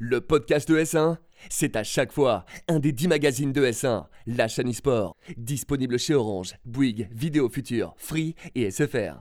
le podcast de S1, c'est à chaque fois un des 10 magazines de S1, la chaîne e-sport, disponible chez Orange, Bouygues, Vidéo Future, Free et SFR.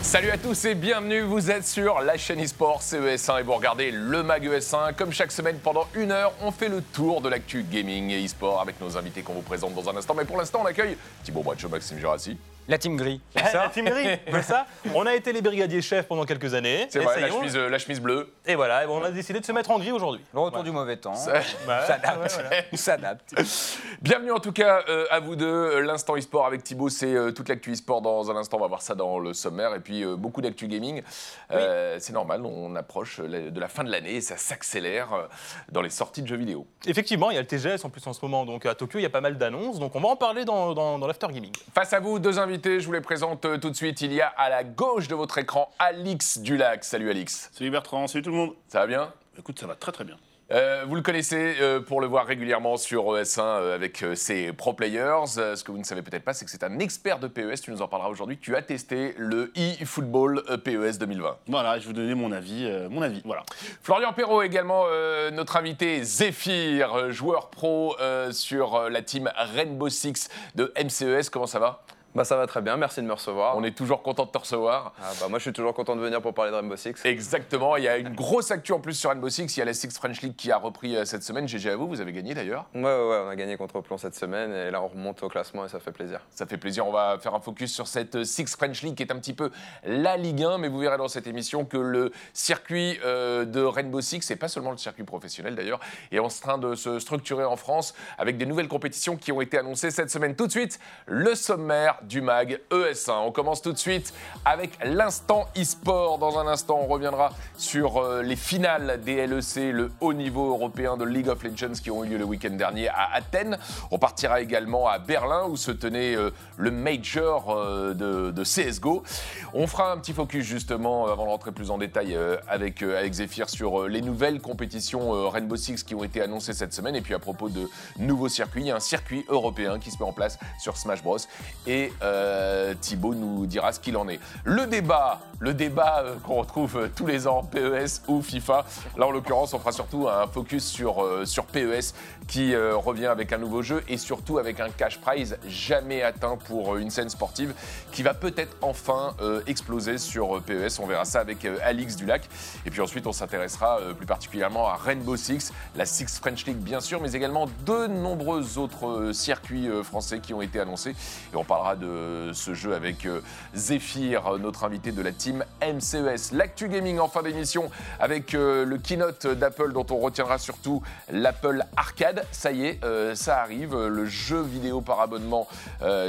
Salut à tous et bienvenue, vous êtes sur la chaîne eSport CES1 et vous regardez le Mag ES1. Comme chaque semaine, pendant une heure, on fait le tour de l'actu gaming et eSport avec nos invités qu'on vous présente dans un instant. Mais pour l'instant, on accueille Thibaut Bracho, Maxime Girassi. La team gris. La team gris, c'est ça On a été les brigadiers chefs pendant quelques années. C'est vrai, la Essayons. chemise, euh, la chemise bleue. Et voilà, et bon, on a décidé de se mettre en gris aujourd'hui. Le retour du mauvais temps. Ça- Bah, s'adapte. ouais, voilà. On s'adapte. Bienvenue en tout cas euh, à vous deux. Euh, L'instant e-sport avec Thibaut, c'est euh, toute l'actu e-sport dans un instant. On va voir ça dans le sommaire. Et puis euh, beaucoup d'actu gaming. Euh, C'est normal, on approche de la fin de l'année et ça s'accélère dans les sorties de jeux vidéo. Effectivement, il y a le TGS en plus en ce moment, donc à Tokyo, il y a pas mal d'annonces, donc on va en parler dans, dans, dans l'after gaming. Face à vous, deux invités, je vous les présente euh, tout de suite. Il y a à la gauche de votre écran Alix Dulac. Salut Alix. Salut Bertrand, salut tout le monde. Ça va bien? Écoute, ça va très très bien. Euh, vous le connaissez euh, pour le voir régulièrement sur ES1 euh, avec ses pro players. Ce que vous ne savez peut-être pas, c'est que c'est un expert de PES. Tu nous en parleras aujourd'hui. Tu as testé le e-football PES 2020. Voilà, je vais vous donner mon avis. mon avis, voilà. Florian Perrault également, notre invité Zephyr, joueur pro sur la team Rainbow Six de MCES. Comment ça va? Bah ça va très bien, merci de me recevoir. On est toujours content de te recevoir. Ah, bah, moi je suis toujours content de venir pour parler de Rainbow Six. Exactement, il y a une grosse actu en plus sur Rainbow Six. Il y a la Six French League qui a repris euh, cette semaine. GG à vous, vous avez gagné d'ailleurs. Ouais, ouais, ouais, on a gagné contre Plon cette semaine et là on remonte au classement et ça fait plaisir. Ça fait plaisir. On va faire un focus sur cette euh, Six French League qui est un petit peu la Ligue 1, mais vous verrez dans cette émission que le circuit euh, de Rainbow Six, et pas seulement le circuit professionnel d'ailleurs, est en train de se structurer en France avec des nouvelles compétitions qui ont été annoncées cette semaine. Tout de suite, le sommaire du MAG ES1. On commence tout de suite avec l'instant e-sport. Dans un instant, on reviendra sur euh, les finales des LEC, le haut niveau européen de League of Legends qui ont eu lieu le week-end dernier à Athènes. On partira également à Berlin où se tenait euh, le major euh, de, CSGO. On fera un petit focus justement avant de rentrer plus en détail avec, avec Zephyr sur les nouvelles compétitions Rainbow Six qui ont été annoncées cette semaine. Et puis à propos de nouveaux circuits, il y a un circuit européen qui se met en place sur Smash Bros. Euh, Thibaut nous dira ce qu'il en est. Le débat, le débat euh, qu'on retrouve euh, tous les ans, PES ou FIFA. Là en l'occurrence, on fera surtout un focus sur, euh, sur PES qui revient avec un nouveau jeu et surtout avec un cash prize jamais atteint pour une scène sportive qui va peut-être enfin exploser sur PES. On verra ça avec Alix Dulac. Et puis ensuite, on s'intéressera plus particulièrement à Rainbow Six, la Six French League bien sûr, mais également de nombreux autres circuits français qui ont été annoncés. Et on parlera de ce jeu avec euh, Zephyr, euh, notre invité de la team MCES. L'actu gaming en fin d'émission avec euh, le keynote d'Apple dont on retiendra surtout l'Apple Arcade. Ça y est, ça arrive, le jeu vidéo par abonnement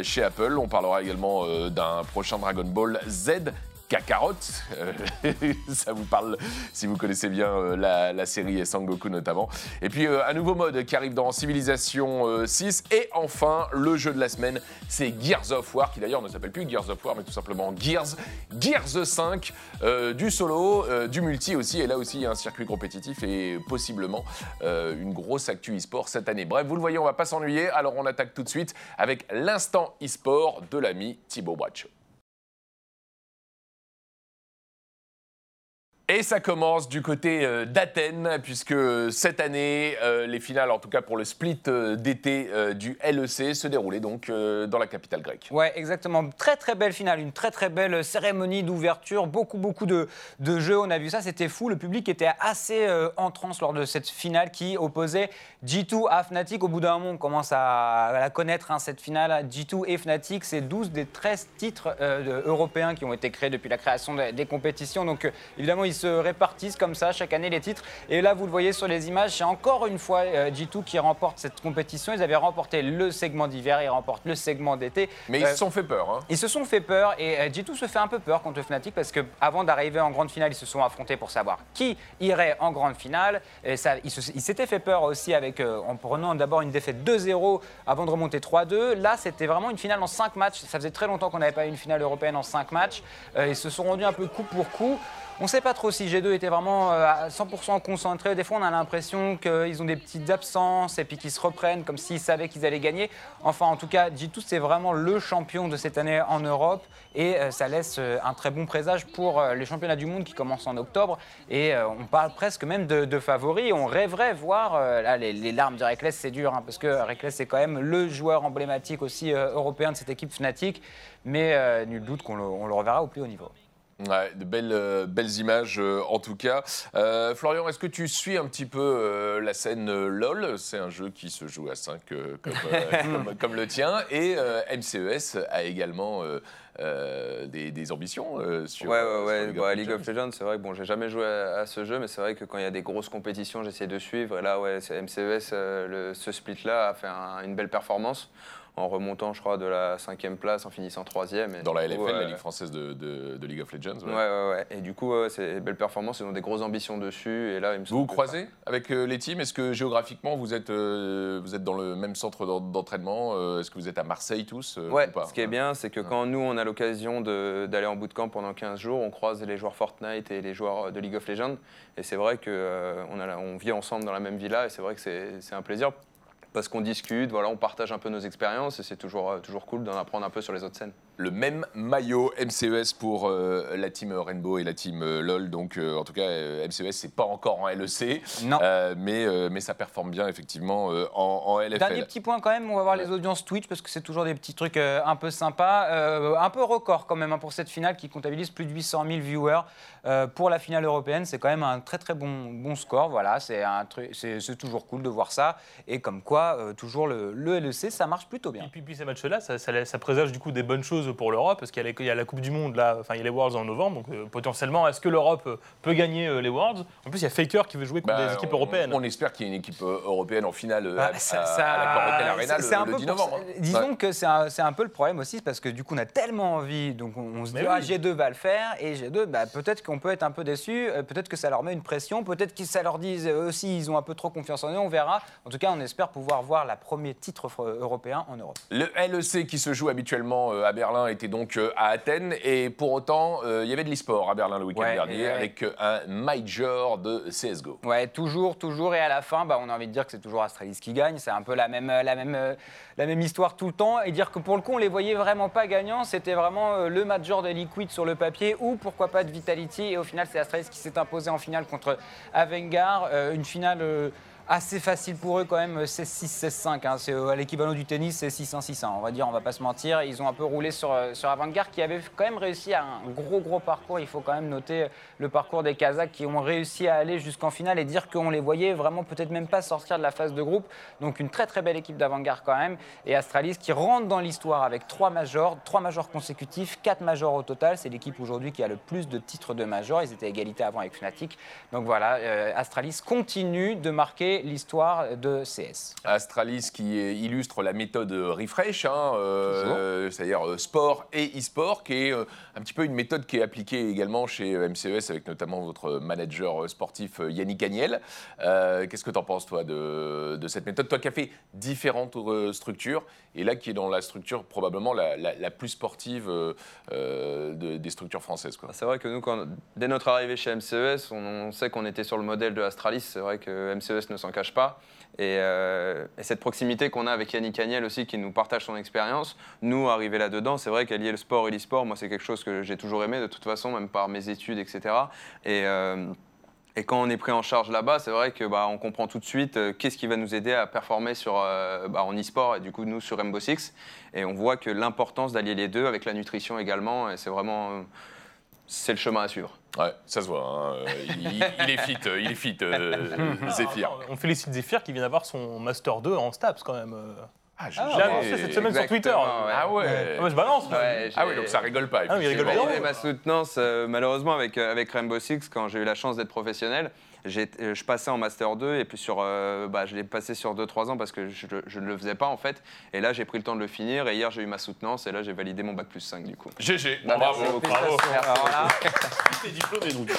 chez Apple. On parlera également d'un prochain Dragon Ball Z. Kakarot, Euh, ça vous parle si vous connaissez bien euh, la, la série Sangoku notamment. Et puis euh, un nouveau mode qui arrive dans Civilization euh, 6. Et enfin, le jeu de la semaine, c'est Gears of War, qui d'ailleurs ne s'appelle plus Gears of War, mais tout simplement Gears. Gears 5, euh, du solo, du multi aussi. Et là aussi, un circuit compétitif et possiblement une grosse actu e-sport cette année. Bref, vous le voyez, on va pas s'ennuyer. Alors on attaque tout de suite avec l'instant e-sport de l'ami Thibaut Bracho. Et ça commence du côté euh, d'Athènes, puisque cette année, euh, les finales, en tout cas pour le split euh, d'été euh, du LEC, se déroulaient donc euh, dans la capitale grecque. Ouais, exactement. Très très belle finale, une très très belle cérémonie d'ouverture, beaucoup beaucoup de, de jeux. On a vu ça, c'était fou. Le public était assez euh, en transe lors de cette finale qui opposait G2 à Fnatic. Au bout d'un moment, on commence à, la connaître hein, cette finale. G2 et Fnatic, c'est 12 des 13 titres euh, européens qui ont été créés depuis la création des, compétitions. Donc euh, évidemment, ils se répartissent comme ça chaque année les titres. Et là, vous le voyez sur les images, c'est encore une fois euh, G2 qui remporte cette compétition. Ils avaient remporté le segment d'hiver, ils remportent le segment d'été. Mais ils Euh, se sont fait peur. hein. ils se sont fait peur et euh, G2 se fait un peu peur contre Fnatic parce que avant d'arriver en grande finale, ils se sont affrontés pour savoir qui irait en grande finale. Et ça, ils s'étaient fait peur aussi avec euh, en prenant d'abord une défaite 2-0 avant de remonter 3-2. Là, c'était vraiment une finale en 5 matchs. Ça faisait très longtemps qu'on n'avait pas eu une finale européenne en 5 matchs. Euh, ils se sont rendus un peu coup pour coup. On ne sait pas trop si G2 était vraiment euh, à 100% concentré. Des fois, on a l'impression qu'ils ont des petites absences et puis qu'ils se reprennent comme s'ils savaient qu'ils allaient gagner. Enfin, en tout cas, G2, c'est vraiment le champion de cette année en Europe et euh, ça laisse euh, un très bon présage pour les championnats du monde qui commencent en octobre. Et on parle presque même de, favoris. On rêverait voir les, larmes de Reckless, c'est dur hein, parce que Reckless, c'est quand même le joueur emblématique aussi européen de cette équipe Fnatic. Mais nul doute qu'on le, on le reverra au plus haut niveau. Ouais, de belles, euh, belles images euh, en tout cas. Euh, Florian, est-ce que tu suis un petit peu la scène LOL? C'est un jeu qui se joue à 5 comme, comme, comme le tien. Et MCES a également des, des ambitions sur, Ouais, ouais, ouais. League Bah, of League of Legends, c'est vrai que bon, j'ai jamais joué à, à ce jeu, mais c'est vrai que quand il y a des grosses compétitions, j'essaie de suivre. Et là, ouais, MCES, le- ce split-là a fait un- une belle performance en remontant, je crois, de la cinquième place, en finissant troisième. Dans la coup, LFL, la euh, Ligue française de, de- de League of Legends. ouais. Ouais, ouais, ouais. Et du coup, c'est une belle performance. Ils ont des grosses ambitions dessus. Et là, il me Vous vous croisez avec euh, les teams? Est-ce que géographiquement vous êtes, euh, vous êtes dans le même centre d'en- d'entraînement Est-ce que vous êtes à Marseille tous Ouais, ou pas? ce qui est bien, c'est que quand nous, on a l'occasion d'aller en bootcamp pendant 15 jours, on croise les joueurs Fortnite et les joueurs de League of Legends. Et c'est vrai qu'on on, vit ensemble dans la même villa et c'est vrai que c'est un plaisir parce qu'on discute, voilà, on partage un peu nos expériences et c'est toujours, euh, toujours cool d'en apprendre un peu sur les autres scènes. Le même maillot MCES pour euh, la team Rainbow et la team euh, LOL. Donc, euh, en tout cas, euh, MCES, c'est pas encore en LEC, Non. euh, mais, euh, mais ça performe bien, effectivement, euh, en, en LFL. Dernier petit point quand même, on va voir les audiences Twitch parce que c'est toujours des petits trucs euh, un peu sympas. Euh, un peu record quand même hein, pour cette finale qui comptabilise plus de 800 000 viewers. Euh, pour la finale européenne, c'est quand même un très très bon, bon score. Voilà, c'est un truc- c'est c'est toujours cool de voir ça. Et comme quoi, euh, toujours le, le LEC, ça marche plutôt bien. Et puis, puis ces matchs-là, ça, ça, ça présage du coup des bonnes choses pour l'Europe, parce qu'il y, a y la Coupe du Monde, là, enfin il y a les Worlds en novembre, donc euh, potentiellement, est-ce que l'Europe euh, peut gagner euh, les Worlds? En plus, il y a Faker qui veut jouer contre Bah, des équipes on- européennes. On espère qu'il y ait une équipe européenne en finale Bah, à, ça- ça- à la Corotel Arena c'est- c'est un le, le peu 10 pour novembre. hein. Disons Ouais. que c'est un, peu le problème aussi, parce que du coup, on a tellement envie, donc on, on se dit, ah, oui. G2 va le faire, et G2, bah, peut-être qu'on peut être un peu déçu, peut-être que ça leur met une pression, peut-être que ça leur dit eux aussi, ils ont un peu trop confiance en eux, on verra. En tout cas, on espère pouvoir voir la premier titre européen en Europe. Le LEC qui se joue habituellement à Berlin était donc euh, à Athènes et pour autant euh, il y avait de l'e-sport à Berlin le week-end Ouais, dernier ouais. avec euh, un major de CSGO. Ouais, toujours, toujours. Et à la fin, bah, on a envie de dire que c'est toujours Astralis qui gagne. C'est un peu la même, la, même, la même histoire tout le temps. Et dire que pour le coup, on les voyait vraiment pas gagnants. C'était vraiment le major de Liquid sur le papier ou pourquoi pas de Vitality. Et au final, c'est Astralis qui s'est imposé en finale contre Avengar. Une finale. Euh, Assez facile pour eux quand même, 16-6, 16-5. hein. C'est euh, l'équivalent du tennis, c'est 6-1, 6-1. On va dire, on va pas se mentir. Ils ont un peu roulé sur, euh, sur Avantgarde qui avait quand même réussi à un gros gros parcours. Il faut quand même noter le parcours des Kazakhs qui ont réussi à aller jusqu'en finale et dire qu'on les voyait vraiment peut-être même pas sortir de la phase de groupe. Donc une très très belle équipe d'Avantgarde quand même. Et Astralis qui rentre dans l'histoire avec trois majors, trois majors consécutifs, quatre majors au total. C'est l'équipe aujourd'hui qui a le plus de titres de major. Ils étaient à égalité avant avec Fnatic. Donc voilà, euh, Astralis continue de marquer l'histoire de CS. Astralis qui euh, illustre la méthode refresh, hein, euh, c'est-à-dire euh, sport et e-sport, qui est euh, un petit peu une méthode qui est appliquée également chez euh, MCES avec notamment votre manager euh, sportif euh, Yannick Agnel. Euh, Qu'est-ce que tu en penses toi de, de cette méthode? Toi qui as fait différentes euh, structures et là qui est dans la structure probablement la, la- la plus sportive euh, euh, de- des structures françaises. Bah, C'est vrai que nous, quand, dès notre arrivée chez MCES, on, on sait qu'on était sur le modèle de Astralis. C'est vrai que MCES ne s'en cache pas. Et, euh, et cette proximité qu'on a avec Yannick Agnel aussi, qui nous partage son expérience, nous, arriver là-dedans, c'est vrai qu'allier le sport et l'e-sport, moi, c'est quelque chose que j'ai toujours aimé, de toute façon, même par mes études, etc. Et. euh, et quand on est pris en charge là-bas, c'est vrai que bah, comprend tout de suite euh, qu'est-ce qui va nous aider à performer sur, bah, en e-sport et du coup nous sur Rainbow Six. Et on voit que l'importance d'allier les deux avec la nutrition également, c'est vraiment c'est le chemin à suivre. Ouais, ça se voit. hein, euh, Il, il est fit, euh, il est fit, euh, Zéphyr. On félicite Zephyr qui vient d'avoir son Master 2 en STAPS quand même. Ah, jamais- annoncé cette semaine sur Twitter. Exactement, ouais. Ah ouais. Ah, moi, je balance. Ouais, Ah j'ai- oui, donc ça rigole pas. Ah il rigole pas. J'ai ma soutenance, euh, malheureusement, avec, euh, avec Rainbow Six, quand j'ai eu la chance d'être professionnel, j'ai- euh, je passais en Master 2 et puis sur, euh, bah, je l'ai passé sur 2-3 ans parce que je, je ne le faisais pas en fait. Et là, j'ai pris le temps de le finir et hier, j'ai eu ma soutenance et là, j'ai validé mon bac plus 5 du coup. GG, Bah, bravo, merci bravo, T'es diplômé donc.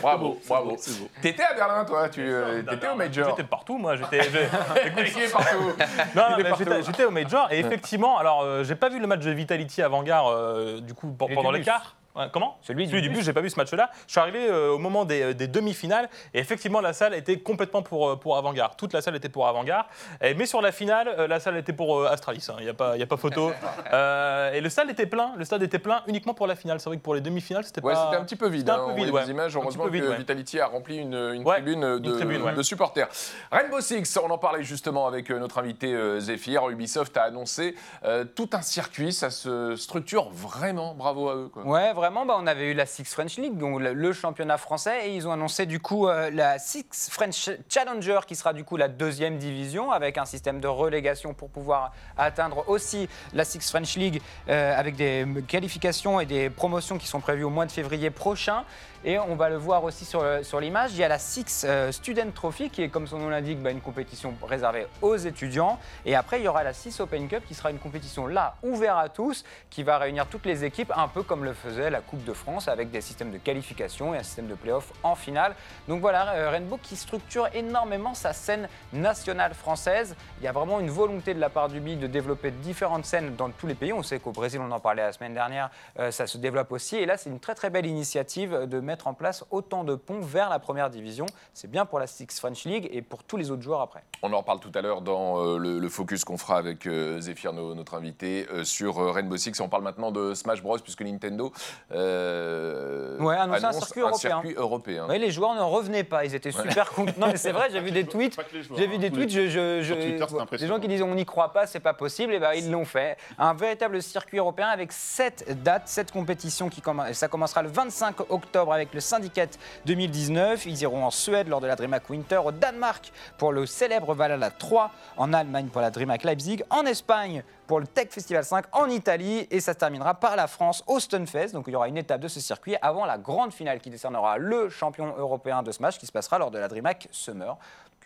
bravo, bravo. T'étais à Berlin, toi Tu euh, t'étais au Major J'étais partout, moi. J'étais. partout. Non, j'étais- j'étais au Major et effectivement, alors euh, j'ai pas vu le match de Vitality euh, du coup pendant l'écart. Comment? Celui du du bus. bus, j'ai pas vu ce match-là. Je suis arrivé euh, au moment des, des demi-finales et effectivement la salle était complètement pour, euh, pour avant-garde. Toute la salle était pour avant-garde. Mais sur la finale, euh, la salle était pour euh, Astralis. hein. Il n'y a, pas- il y a pas photo. Euh, et le stade était plein. Le stade était plein uniquement pour la finale. C'est vrai que pour les demi-finales, c'était Ouais, pas. c'était un petit peu vide. Un hein, peu on vide, ouais. des images. Un petit Heureusement peu vide, que ouais. Vitality a rempli une, une Ouais, tribune, de, une tribune, ouais. de supporters. Rainbow Six, on en parlait justement avec euh, notre invité euh, Zephyr. Ubisoft a annoncé euh, tout un circuit. Ça se structure vraiment. Bravo à eux. Quoi. Ouais, bah, on avait eu la Six French League, donc le, le championnat français, et ils ont annoncé du coup euh, la Six French Challenger, qui sera du coup la deuxième division, avec un système de relégation pour pouvoir atteindre aussi la Six French League, euh, avec des qualifications et des promotions qui sont prévues au mois de février prochain. Et on va le voir aussi sur, l'image, il y a la Six euh, Student Trophy, qui est comme son nom l'indique, bah, une compétition réservée aux étudiants. Et après, il y aura la Six Open Cup, qui sera une compétition là, ouverte à tous, qui va réunir toutes les équipes, un peu comme le faisait la Coupe de France, avec des systèmes de qualification et un système de play-off en finale. Donc voilà, euh, Rainbow qui structure énormément sa scène nationale française. Il y a vraiment une volonté de la part du BI de développer différentes scènes dans tous les pays. On sait qu'au Brésil, on en parlait la semaine dernière, euh, ça se développe aussi. Et là, c'est une très très belle initiative de mettre en place autant de ponts vers la première division. C'est bien pour la Six French League et pour tous les autres joueurs après. On en reparle tout à l'heure dans euh, le, le focus qu'on fera avec euh, Zephyr, no- notre invité, euh, sur euh, Rainbow Six. On parle maintenant de Smash Bros, puisque Nintendo euh, Ouais, annonce un circuit européen. circuit européen. Les joueurs ne revenaient pas, ils étaient super contents. Non, mais c'est vrai, j'ai vu des tweets. J'ai vu hein, des tweets, les- je, je, Sur je- Twitter, c'était des gens qui disaient on n'y croit pas, c'est pas possible, et ben ils l'ont fait. Un véritable circuit européen avec sept dates, sept compétitions qui commencent. Ça commencera le 25 octobre avec le Syndicate 2019. Ils iront en Suède lors de la DreamHack Winter, au Danemark pour le célèbre Valhalla 3, en Allemagne pour la DreamHack Leipzig, en Espagne pour le Tech Festival 5 en Italie et ça se terminera par la France au Stunfest. Donc il y aura une étape de ce circuit avant la grande finale qui décernera le champion européen de Smash qui se passera lors de la DreamHack Summer.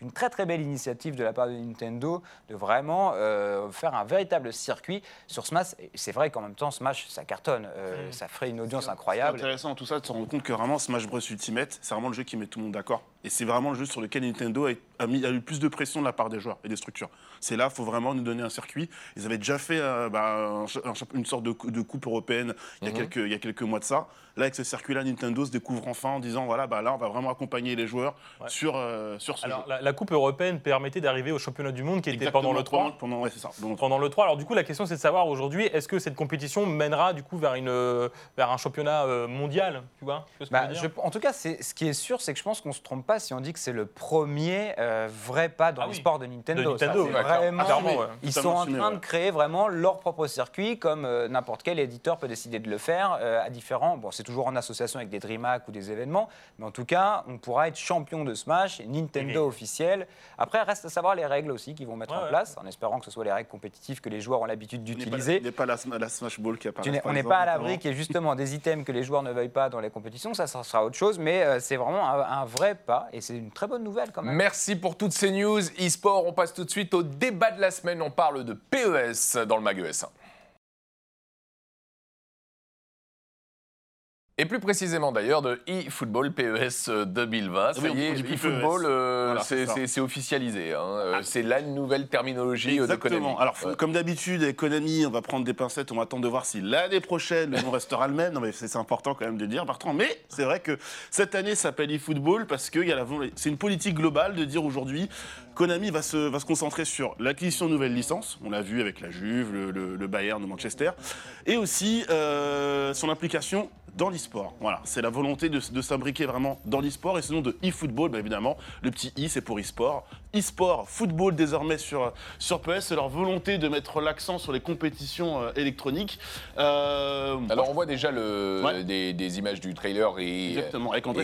Une très très belle initiative de la part de Nintendo de vraiment euh, faire un véritable circuit sur Smash. C'est vrai qu'en même temps Smash ça cartonne, Euh, ça ferait une audience C'est incroyable. intéressant dans tout ça de se rendre compte que vraiment Smash Bros Ultimate, c'est vraiment le jeu qui met tout le monde d'accord. Et c'est vraiment le jeu sur lequel Nintendo a, a mis, a eu plus de pression de la part des joueurs et des structures. C'est là, il faut vraiment nous donner un circuit. Ils avaient déjà fait euh, bah, un un une sorte de, cou- de coupe européenne il y, a quelques, il y a quelques mois de ça. Là, avec ce circuit-là, Nintendo se découvre enfin en disant voilà, bah, là, on va vraiment accompagner les joueurs Ouais. sur, euh, sur ce Alors, jeu. la, la Coupe européenne permettait d'arriver au championnat du monde qui était pendant le 3. Pendant, pendant- ouais, c'est ça. pendant le Pendant le 3. Alors du coup, la question c'est de savoir aujourd'hui, est-ce que cette compétition mènera du coup vers, une, euh, vers un championnat euh, mondial Tu vois? Tu vois ce que Bah, je en tout cas, ce qui est sûr, c'est que je pense qu'on se trompe pas si on dit que c'est le premier euh, vrai pas dans Ah oui. de Nintendo. De Nintendo, Ça, c'est ouais, vraiment, clairement, ouais. Ils sont en train ouais. de créer vraiment leur propre circuit, comme euh, n'importe quel éditeur peut décider de le faire euh, à différents. Bon, c'est toujours en association avec des DreamHack ou des événements, mais en tout cas, on pourra être champion de Smash, Nintendo officiel. Après, reste à savoir les règles aussi qu'ils vont mettre Ouais, en place, en espérant que ce soit les règles compétitives que les joueurs ont l'habitude d'utiliser. Il n'est pas la, la Smash Ball qui apparaît. Tu n'es- par on n'est pas à l'abri qu'il y ait justement des items que les joueurs ne veuillent pas dans les compétitions, ça, ça sera autre chose, mais c'est vraiment un, un vrai pas et c'est une très bonne nouvelle quand même. Merci pour toutes ces news e-sport. On passe tout de suite au débat de la semaine. On parle de PES dans le Mag ES1. Et plus précisément d'ailleurs de eFootball PES 2020. Ça oui, on y est, plus eFootball, euh, Voilà, c'est ça. officialisé. hein. Euh, C'est la nouvelle terminologie euh, de Konami. Exactement. Alors, Ouais. comme d'habitude, Konami, on va prendre des pincettes, on va attendre de voir si l'année prochaine, le nom restera le même. Non, mais c'est important quand même de dire, Bertrand. Mais c'est vrai que cette année s'appelle eFootball parce que c'est une politique globale de dire aujourd'hui, Konami va se, concentrer sur l'acquisition de nouvelles licences. On l'a vu avec la Juve, le, le- le Bayern de Manchester. Et aussi euh, son implication dans l'e-sport. Voilà, c'est la volonté de, de s'imbriquer vraiment dans l'e-sport et sinon de e-football, bah, évidemment. Le petit i, c'est pour e-sport. E-sport, football désormais sur, sur PS, c'est leur volonté de mettre l'accent sur les compétitions euh, électroniques. Euh, Alors on voit déjà le, Ouais. des, des images du trailer et.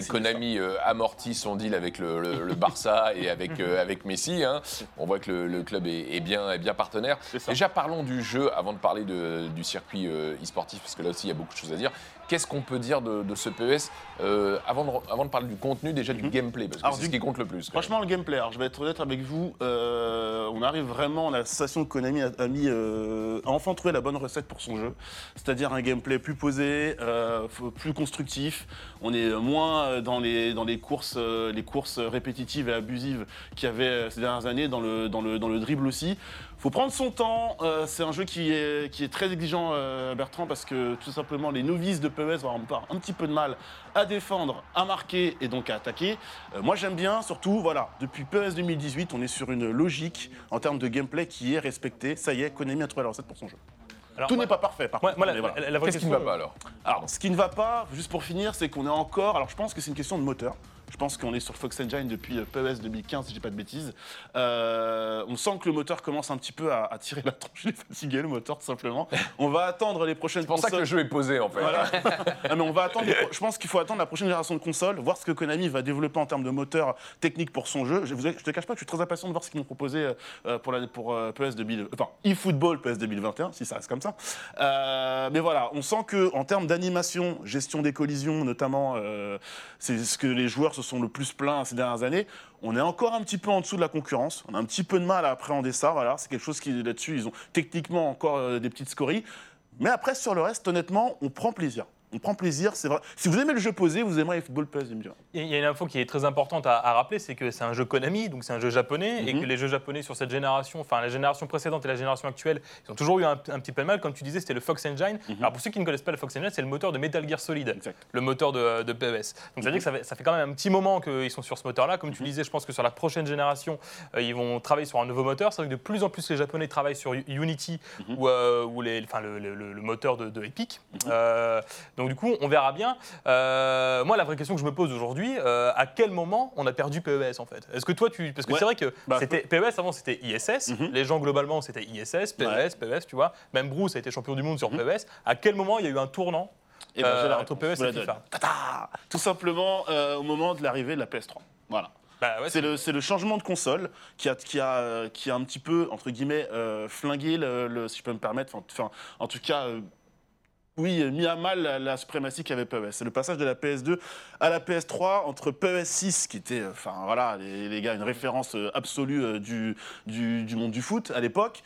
Konami euh, amortit son deal avec le, le- le Barça et avec, euh, avec Messi. hein. On voit que le, club est, est bien, est bien partenaire. Déjà parlons du jeu avant de parler de- du circuit e-sportif parce que là aussi il y a beaucoup de choses à dire. Qu'est-ce qu'on peut dire de, de ce PES euh, avant, de, avant de parler du contenu, déjà du gameplay parce que Mhm. C'est ce qui compte le plus. Franchement, le gameplay, alors je vais être honnête avec vous, euh, on arrive vraiment, la station de Konami a, a mis, euh, a enfin trouvé la bonne recette pour son jeu. C'est-à-dire un gameplay plus posé, plus constructif. On est moins dans les, dans les, courses, les courses répétitives et abusives qu'il y avait ces dernières années, dans le, dans le, dans le dribble aussi. Faut prendre son temps. euh, c'est un jeu qui est, qui est très exigeant, euh, Bertrand, parce que tout simplement, les novices de PES vont avoir un petit peu de mal à défendre, à marquer et donc à attaquer. Euh, moi, j'aime bien, surtout, voilà, depuis PES 2018, on est sur une logique en termes de gameplay qui est respectée. Ça y est, Konami a trouvé la recette pour son jeu. Alors, Tout n'est pas parfait, par Moi, contre. moi, la, mais voilà. la- la vraie Qu'est-ce qui ne va pas alors? Alors, ce qui ne va pas, juste pour finir, c'est qu'on est encore. Alors, je pense que c'est une question de moteur. Je pense qu'on est sur Fox Engine depuis euh, PES 2015, si je dis pas de bêtises. Euh, on sent que le moteur commence un petit peu à, à tirer la tronche. Il est fatigué, le moteur, tout simplement. On va attendre les prochaines C'est pour ça que le jeu est posé en fait. voilà. Mais on va attendre. Je pense qu'il faut attendre la prochaine génération de consoles, voir ce que Konami va développer en termes de moteur technique pour son jeu. Je, je te cache pas que je suis très impatient de voir ce qu'ils m'ont proposé euh, pour, la, pour PES 2000, enfin eFootball PES 2021, si ça reste comme ça. Euh, mais voilà, on sent que en termes d'animation, gestion des collisions, notamment, euh, c'est ce que les joueurs se sont le plus plaints ces dernières années. On est encore un petit peu en dessous de la concurrence. On a un petit peu de mal à appréhender ça. Voilà, c'est quelque chose qui là-dessus, ils ont techniquement encore euh, des petites scories. Mais après, sur le reste, honnêtement, on prend plaisir. On prend plaisir, c'est vrai. Si vous aimez le jeu posé, vous aimerez Football PS 2021. Il y a une info qui est très importante à, à rappeler, c'est que c'est un jeu Konami, donc c'est un jeu japonais, et Mhm. que les jeux japonais sur cette génération, enfin la génération précédente et la génération actuelle, ils ont toujours eu un, un petit peu de mal. Comme tu disais, c'était le Fox Engine. Alors pour ceux qui ne connaissent pas le Fox Engine, c'est le moteur de Metal Gear Solid, Exact. le moteur de, de PES. Donc ça veut dire que ça fait, ça fait quand même un petit moment qu'ils sont sur ce moteur-là. Comme tu disais, je pense que sur la prochaine génération, euh, ils vont travailler sur un nouveau moteur. C'est vrai que de plus en plus les Japonais travaillent sur Unity ou, euh, ou les, le, le- le- le moteur de, de Epic. Euh, donc du coup, on verra bien. Euh, moi, la vraie question que je me pose aujourd'hui, euh, à quel moment on a perdu PES en fait? Est-ce que toi, tu, parce que Ouais. c'est vrai que Bah, c'était PES avant, c'était ISS. Mhm. Les gens globalement, c'était ISS, PES, Ouais. PES, tu vois. Même Bruce a été champion du monde sur PES. À quel moment il y a eu un tournant Et ben, euh, entre PES et FIFA? Tata Tout simplement au moment de l'arrivée de la PS3. Voilà. Bah ouais, C'est le, changement de console qui a, qui a, qui a un petit peu, entre guillemets, euh, flingué, le, le- si je peux me permettre, enfin, enfin, en tout cas, euh, oui, mis à mal la, la suprématie qu'avait PES. C'est le passage de la PS2 à la PS3 entre PES 6, qui était, euh, enfin voilà, les, gars, une référence euh, absolue euh, du, du, monde du foot à l'époque,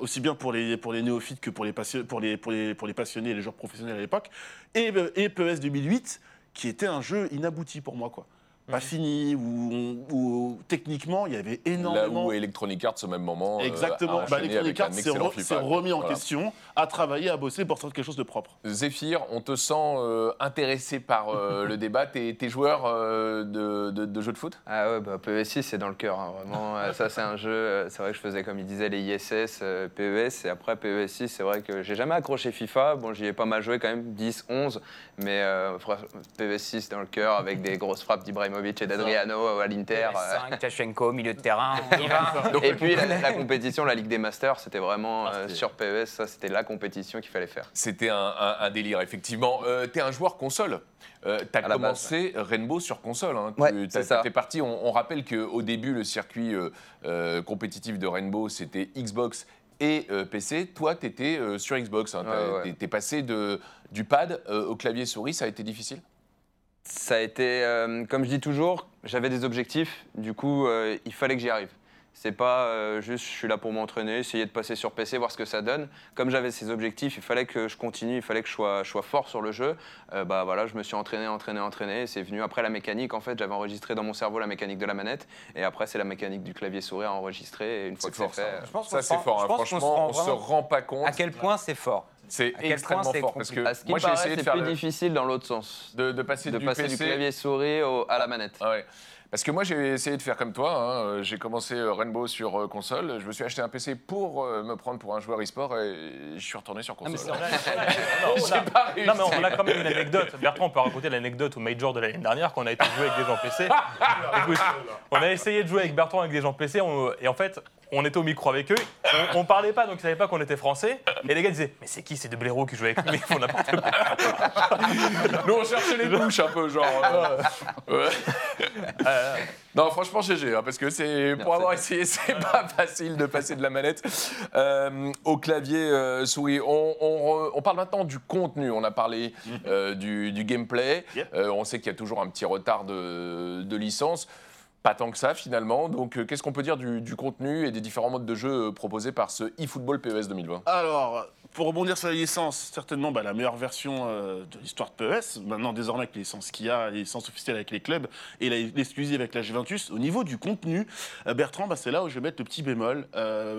aussi bien pour les, pour les néophytes que pour les, pour, les, pour, les, pour les passionnés et les joueurs professionnels à l'époque, et, et PES 2008, qui était un jeu inabouti pour moi, quoi. Pas fini, où, on- où techniquement il y avait Là énormément. où Electronic Arts au même moment. euh, Exactement. a Bah, Electronic Arts s'est remis en Voilà. question, à travailler, à bosser pour sortir quelque chose de propre. Zéphyr, on te sent euh, intéressé par euh, le débat. T'es t'es joueur euh, de, de, de jeux de foot? Ah ouais, bah, PES6, c'est dans le cœur, hein, vraiment. Ça, c'est un jeu, c'est vrai que je faisais, comme il disait, les ISS, euh, PES, et après PES6, c'est vrai que j'ai jamais accroché FIFA. Bon, j'y ai pas mal joué quand même, 10, 11, mais euh, fra- PES6 dans le cœur, avec des grosses frappes d'Ibrahimovic et d'Adriano à l'Inter. euh. 5, Tachenko, milieu de terrain. Et puis la, la compétition, la Ligue des Masters, c'était vraiment Ah, euh, sur PES, ça c'était la compétition qu'il fallait faire. C'était un, un- un délire, effectivement. Euh, T'es un joueur console. Euh, T'as À la commencé Rainbow sur console. Hein. Ouais, Tu- partie. On, on rappelle qu'au début, le circuit euh, euh, compétitif de Rainbow, c'était Xbox et euh, PC. Toi, tu étais sur Xbox. hein. Ouais. t'es- T'es passé de, du pad euh, au clavier souris. Ça a été difficile? Ça a été, euh, comme je dis toujours, j'avais des objectifs, du coup, euh, il fallait que j'y arrive. C'est pas euh, juste je suis là pour m'entraîner, essayer de passer sur PC, voir ce que ça donne. Comme j'avais ces objectifs, il fallait que je continue, il fallait que je sois, je sois fort sur le jeu. Euh, bah voilà, je me suis entraîné, entraîné, entraîné. et C'est venu après la mécanique. En fait, j'avais enregistré dans mon cerveau la mécanique de la manette, et après c'est la mécanique du clavier souris à enregistrer. Et une fois que c'est fait, ça. Je pense qu'on Ça, se c'est fort. je hein. pense qu'on se Franchement, rend on se rend pas compte. À quel point c'est fort C'est point extrêmement fort. Parce que à ce qui moi, j'ai essayé de c'est faire plus le- difficile dans l'autre sens, de, de passer, de du, passer PC du clavier souris au- à la manette. Ah ouais. Parce que moi, j'ai essayé de faire comme toi. hein. J'ai commencé euh, Rainbow sur euh, console. Je me suis acheté un PC pour euh, me prendre pour un joueur e-sport et je suis retourné sur Non, mais console. c'est vrai. Non, on a-. Non, mais on a quand même une anecdote. Bertrand, on peut raconter l'anecdote au Major de l'année dernière quand on a été jouer avec des gens PC. Écoute, on a essayé de jouer avec Bertrand avec des gens PC on- et en fait, on était au micro avec eux. On, on parlait pas, donc ils savaient pas qu'on était français. Et les gars disaient Mais c'est qui ces deux blaireaux qui jouent avec nous? Ils font n'importe quoi. Nous, on cherchait les bouches un peu, genre. euh. Euh, Non, franchement, GG, hein, parce que c'est pour avoir essayé, c'est pas facile de passer de la manette euh, au clavier euh, souris. On, on re- on parle maintenant du contenu. On a parlé euh, du, du gameplay. Yep. Euh, on sait qu'il y a toujours un petit retard de, de licence. Pas tant que ça finalement. Donc euh, qu'est-ce qu'on peut dire du, contenu et des différents modes de jeu euh, proposés par ce eFootball PES 2020 Alors, pour rebondir sur les licences, certainement bah, la meilleure version euh, de l'histoire de PES. Maintenant, désormais, avec les licences qu'il y a, les licences avec les clubs et la- l'exclusive avec la Juventus, au niveau du contenu, Bertrand, bah, c'est là où je vais mettre le petit bémol.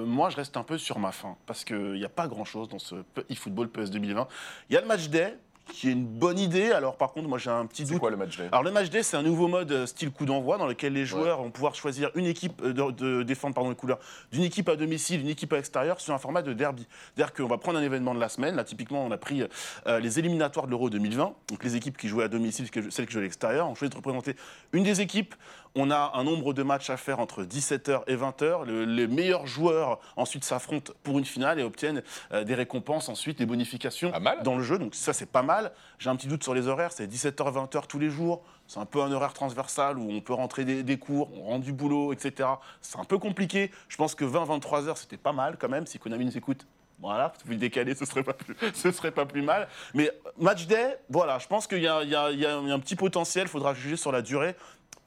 Moi, je reste un peu sur ma faim parce qu'il n'y a pas grand-chose dans ce eFootball PES 2020. Il y a le match day qui est une bonne idée. Alors, par contre, moi, j'ai un petit C'est doute. quoi le match day? Alors le match day, c'est un nouveau mode euh, style coup d'envoi dans lequel les joueurs vont pouvoir choisir une équipe euh, de, de défendre pardon les couleurs d'une équipe à domicile, une équipe à l'extérieur sur un format de derby. C'est-à-dire qu'on va prendre un événement de la semaine. Là, typiquement, on a pris euh, les éliminatoires de l'Euro 2020. Donc les équipes qui jouaient à domicile, celles qui jouaient à l'extérieur, on choisit de représenter une des équipes. On a un nombre de matchs à faire entre 17h et 20h. Le- les meilleurs joueurs ensuite s'affrontent pour une finale et obtiennent euh, des récompenses ensuite, des bonifications dans le jeu. Donc ça, c'est pas mal. J'ai un petit doute sur les horaires. C'est 17h, 20h tous les jours. C'est un peu un horaire transversal où on peut rentrer des, des cours, on rentre du boulot, etc. C'est un peu compliqué. Je pense que 20-23 heures, c'était pas mal quand même. Si Konami nous écoute, voilà, vous le décaler, ce serait pas plus, ce serait pas plus mal. Mais match day, voilà, je pense qu'il y, y a un petit potentiel. Il faudra juger sur la durée.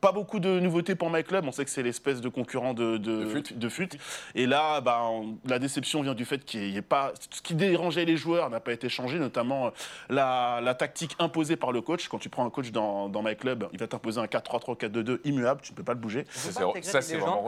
Pas beaucoup de nouveautés pour MyClub. On sait que c'est l'espèce de concurrent de, de, De FUT. de FUT. Et là, bah, on- la déception vient du fait qu'il n'y ait pas. Ce qui dérangeait les joueurs n'a pas été changé, notamment euh, la, la tactique imposée par le coach. Quand tu prends un coach dans, dans MyClub, il va t'imposer un 4-3-3, 4-2-2 immuable, tu ne peux pas le bouger. Ça, c'est- ça, vraiment.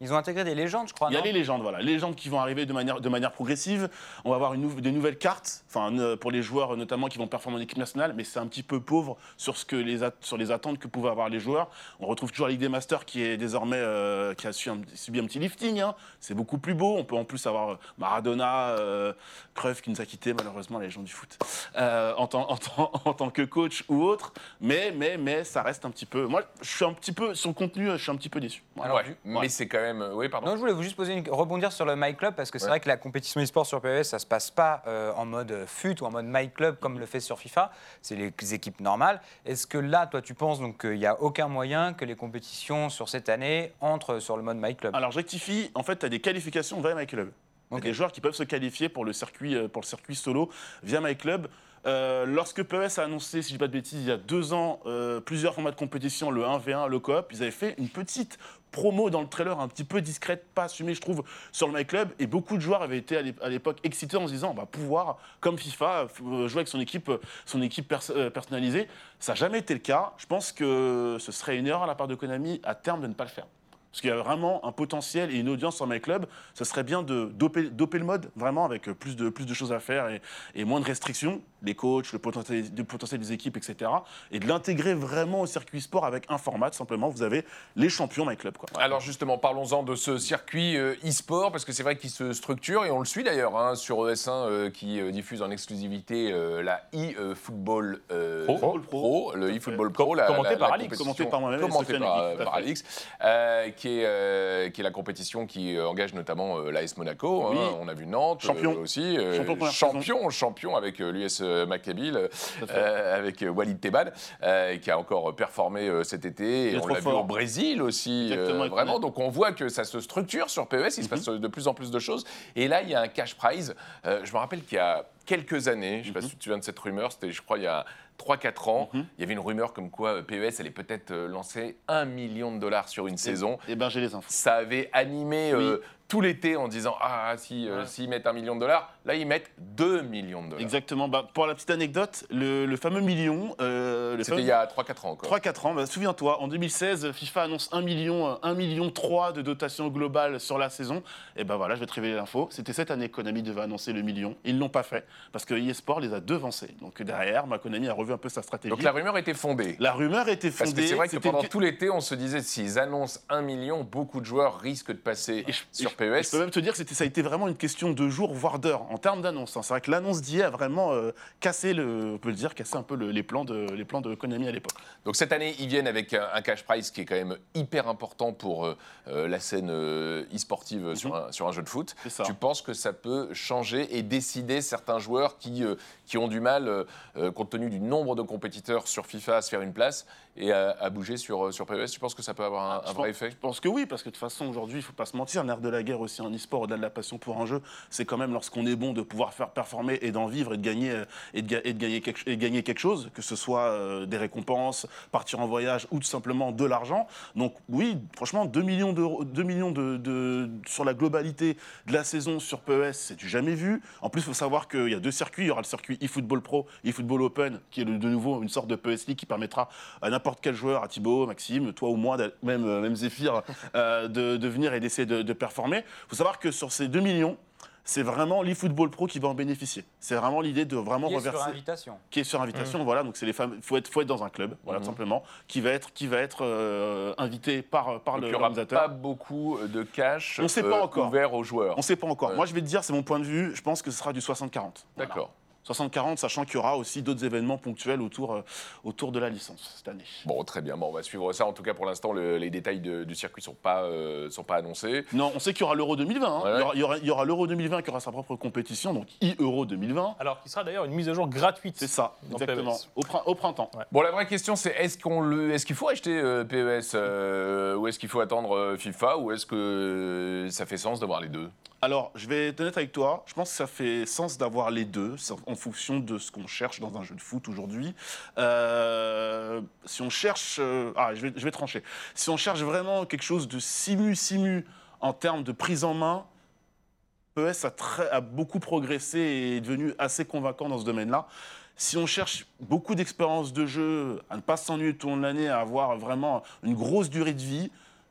Ils ont intégré des légendes, je crois. Il y a les légendes, voilà. Les légendes qui vont arriver de manière, de manière progressive. On va avoir une nou- des nouvelles cartes, enfin, ne- pour les joueurs notamment qui vont performer en équipe nationale, mais c'est un petit peu pauvre sur, ce que les sur les attentes que pouvaient avoir les joueurs. On retrouve toujours la Ligue des Masters qui est désormais euh, qui a su un- subi un petit lifting. hein. C'est beaucoup plus beau. On peut en plus avoir euh, Maradona, euh, Cruyff qui nous a quittés malheureusement, les gens du foot, euh, en, tant, en, tant, en tant que coach ou autre. Mais, mais, mais ça reste un petit peu. Moi, je suis un petit peu sur le contenu, je suis un petit peu déçu. Voilà. Ouais, mais c'est quand même. Oui, pardon. Non, je voulais vous juste poser une... rebondir sur le My Club parce que c'est Ouais. vrai que la compétition e-sport sur PES, ça se passe pas euh, en mode FUT ou en mode My Club comme le fait sur FIFA. C'est les équipes normales. Est-ce que là, toi, tu penses donc qu'il n'y a aucun moyen que les compétitions sur cette année entrent sur le mode My Club Alors, je rectifie. En fait, tu as des qualifications via MyClub. Il y a Ok. des joueurs qui peuvent se qualifier pour le circuit, euh, pour le circuit solo via MyClub. Euh, lorsque PES a annoncé, si je dis pas de bêtises, il y a deux ans, euh, plusieurs formats de compétition, le 1v1, le coop, ils avaient fait une petite promo dans le trailer un petit peu discrète, pas assumée, je trouve, sur le MyClub. Et beaucoup de joueurs avaient été à l'ép- à l'époque excités en se disant on va pouvoir, comme FIFA, euh, jouer avec son équipe, son équipe pers- personnalisée. Ça n'a jamais été le cas. Je pense que ce serait une erreur à la part de Konami à terme de ne pas le faire. Parce qu'il y a vraiment un potentiel et une audience sur MyClub. Ce serait bien de doper, le mode, vraiment, avec plus de, choses à faire et moins de restrictions, les coachs, le potentiel, le potentiel des équipes, etc. Et de l'intégrer vraiment au circuit sport avec un format, simplement. Vous avez les champions MyClub. Quoi. Alors justement, parlons-en de ce circuit euh, e-sport, parce que c'est vrai qu'il se structure, et on le suit d'ailleurs hein, sur ES1 euh, qui euh, diffuse en exclusivité euh, la e-football euh, Pro. Pro, le e-football. Pro, la, Commenté la- par la Alix. Commenté par moi-même commenté par, par euh, qui, est, euh, qui est la compétition qui engage notamment euh, l'AS Monaco. hein. On a vu Nantes Champion. euh, aussi, euh, Champion champion, champion avec euh, l'US Maccabi, Tout à fait. euh, avec euh, Walid Teban, euh, qui a encore performé euh, cet été. Et on l'a vu au Brésil aussi, euh, vraiment. Donc on voit que ça se structure sur PES, il se passe de plus en plus de choses. Et là, il y a un cash prize. Euh, je me rappelle qu'il y a quelques années, je ne sais pas si tu te souviens de cette rumeur, c'était je crois il y a 3-4 ans, il y avait une rumeur comme quoi euh, PES allait peut-être euh, lancer 1 million de dollars sur une saison. Ben j'ai les infos. Ça avait animé euh. Tout l'été en disant Ah, si, euh, Ouais. s'ils mettent 1 million de dollars, là ils mettent 2 millions de dollars. Exactement. Bah, pour la petite anecdote, le, le fameux million. euh, C'était fameux- il y a 3-4 ans encore. 3-4 ans, bah, souviens-toi, en 2016, FIFA annonce 1 million, euh, 1 million 3 de dotation globale sur la saison. Et ben voilà, je vais te révéler l'info. C'était cette année que Konami devait annoncer le million. Ils ne l'ont pas fait parce que eSport les a devancés. Donc derrière, ma Konami a revu un peu sa stratégie. Donc la rumeur était fondée. La rumeur était fondée. Parce que c'est vrai que pendant une- tout l'été, on se disait s'ils annoncent 1 million, beaucoup de joueurs risquent de passer Et je- sur PES. Je peux même te dire que ça a été vraiment une question de jours, voire d'heures, en termes d'annonce. hein. C'est vrai que l'annonce d'hier a vraiment euh, cassé, le, on peut le dire, cassé un peu le- les, plans de, les plans de Konami à l'époque. Donc cette année, ils viennent avec un, un cash prize qui est quand même hyper important pour euh, euh, la scène euh, e-sportive sur, un, sur un jeu de foot. Ça. Tu penses que ça peut changer et décider certains joueurs qui, qui ont du mal, compte tenu du nombre de compétiteurs sur FIFA, à se faire une place et à, à bouger sur, euh, sur PES Tu penses que ça peut avoir un, un vrai pense- effet? Je pense que oui, parce que de toute façon, aujourd'hui, il ne faut pas se mentir, l'ère de la guerre aussi en e-sport, au-delà de la passion pour un jeu, c'est quand même lorsqu'on est bon de pouvoir faire performer et d'en vivre et de gagner, euh, et de, ga- et de gagner, quelque, et de gagner quelque chose, que ce soit euh, des récompenses, partir en voyage ou tout simplement de l'argent. Donc oui, franchement, 2 millions, d'euros, 2 millions de, de- sur la globalité de la saison sur PES, c'est du jamais vu. En plus, il faut savoir qu'il y a deux circuits. Il y aura le circuit eFootball Pro, eFootball Open, qui est de nouveau une sorte de PES League qui permettra à n'importe quel joueur, à Thibaut, Maxime, toi ou moi, même, euh, même Zéphyr, euh, de, de venir et d'essayer de, de performer. Il faut savoir que sur ces 2 millions, c'est vraiment l'eFootball Pro qui va en bénéficier. C'est vraiment l'idée de vraiment Qui est sur invitation. qui est sur invitation. Voilà, donc c'est les femmes. Faut être, faut être dans un club, voilà, tout simplement, qui va être, qui va être euh, invité par par Donc, le il n'y aura l'organisateur. pas beaucoup de cash On sait pas encore. ouvert aux joueurs. On ne sait pas encore. Moi, je vais te dire, c'est mon point de vue. Je pense que ce sera du 60-40. Voilà. D'accord. 60-40, sachant qu'il y aura aussi d'autres événements ponctuels autour, euh, autour de la licence cette année. Bon, très bien. Bon, on va suivre ça. En tout cas, pour l'instant, le- les détails de- du circuit ne sont, pas, euh, sont pas annoncés. Non, on sait qu'il y aura l'Euro 2020. hein. Ouais, ouais. Il y aura- Il y l'Euro 2020 qui aura sa propre compétition, donc e-Euro 2020. Alors, qui sera d'ailleurs une mise à jour gratuite. C'est ça, Dans exactement. Au, prin- au printemps. Bon, la vraie question, c'est est-ce qu'on le, est-ce qu'il faut acheter euh, PES euh, ou est-ce qu'il faut attendre euh, FIFA ou est-ce que euh, ça fait sens d'avoir les deux? Alors, je vais être honnête avec toi, je pense que ça fait sens d'avoir les deux, en fonction de ce qu'on cherche dans un jeu de foot aujourd'hui. Euh, si on cherche... euh, ah, je vais, trancher. Si on cherche vraiment quelque chose de simu-simu en termes de prise en main, PES a, beaucoup progressé et est devenu assez convaincant dans ce domaine-là. Si on cherche beaucoup d'expérience de jeu, à ne pas s'ennuyer tout long de l'année, à avoir vraiment une grosse durée de vie,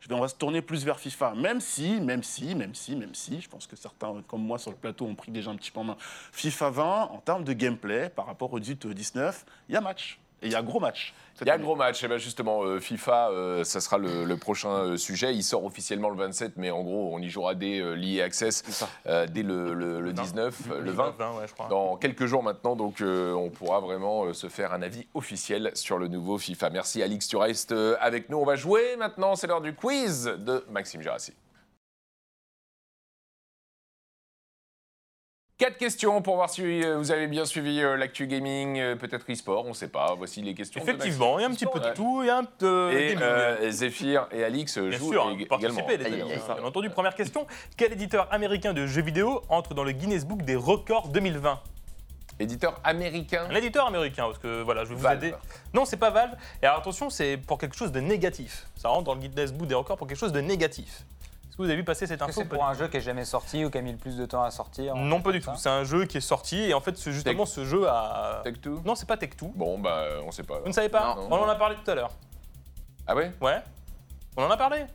on va se tourner plus vers FIFA. Même si, même si, même si, même si, je pense que certains comme moi sur le plateau ont pris déjà un petit peu en main. FIFA 20, en termes de gameplay, par rapport au 18-19, il y a match. Et il y a gros match. Il y a un gros match. Et ben justement, euh, FIFA, euh, ça sera le, le prochain euh, sujet. Il sort officiellement le 27, mais en gros, on y jouera dès euh, l'EA Access, euh, dès le, le- le 19, euh, le 20. 20, ouais, je crois. Dans quelques jours maintenant, donc euh, on pourra vraiment euh, se faire un avis officiel sur le nouveau FIFA. Merci Alix, tu restes avec nous. On va jouer maintenant, c'est l'heure du quiz de Maxime Gérassi. Quatre questions pour voir si euh, vous avez bien suivi euh, l'actu gaming, euh, peut-être e-sport, on ne sait pas. Voici les questions. Effectivement, il y a un petit peu de tout, il y a un peu de Et gaming. euh, Zéphyr et Alix Bien jouent sûr, ég- participer, également. les amis. aïe, Bien entendu, première question. Quel éditeur américain de jeux vidéo entre dans le Guinness Book des records 2020 Éditeur américain. Un éditeur américain, parce que voilà, je vais vous Valve. aider. Non, c'est pas Valve. Et alors attention, c'est pour quelque chose de négatif. Ça rentre dans le Guinness Book des records pour quelque chose de négatif. Que vous avez vu passer cette info c'est pour un jeu qui est jamais sorti ou qui a mis le plus de temps à sortir Non, pas du tout. C'est un jeu qui est sorti et en fait, ce- justement, ce jeu a. Tech Two Non, c'est pas Tech2. Bon, bah, on sait pas. Vous ne savez pas Non. On en a parlé tout à l'heure. Ah ouais? Ouais On en a parlé?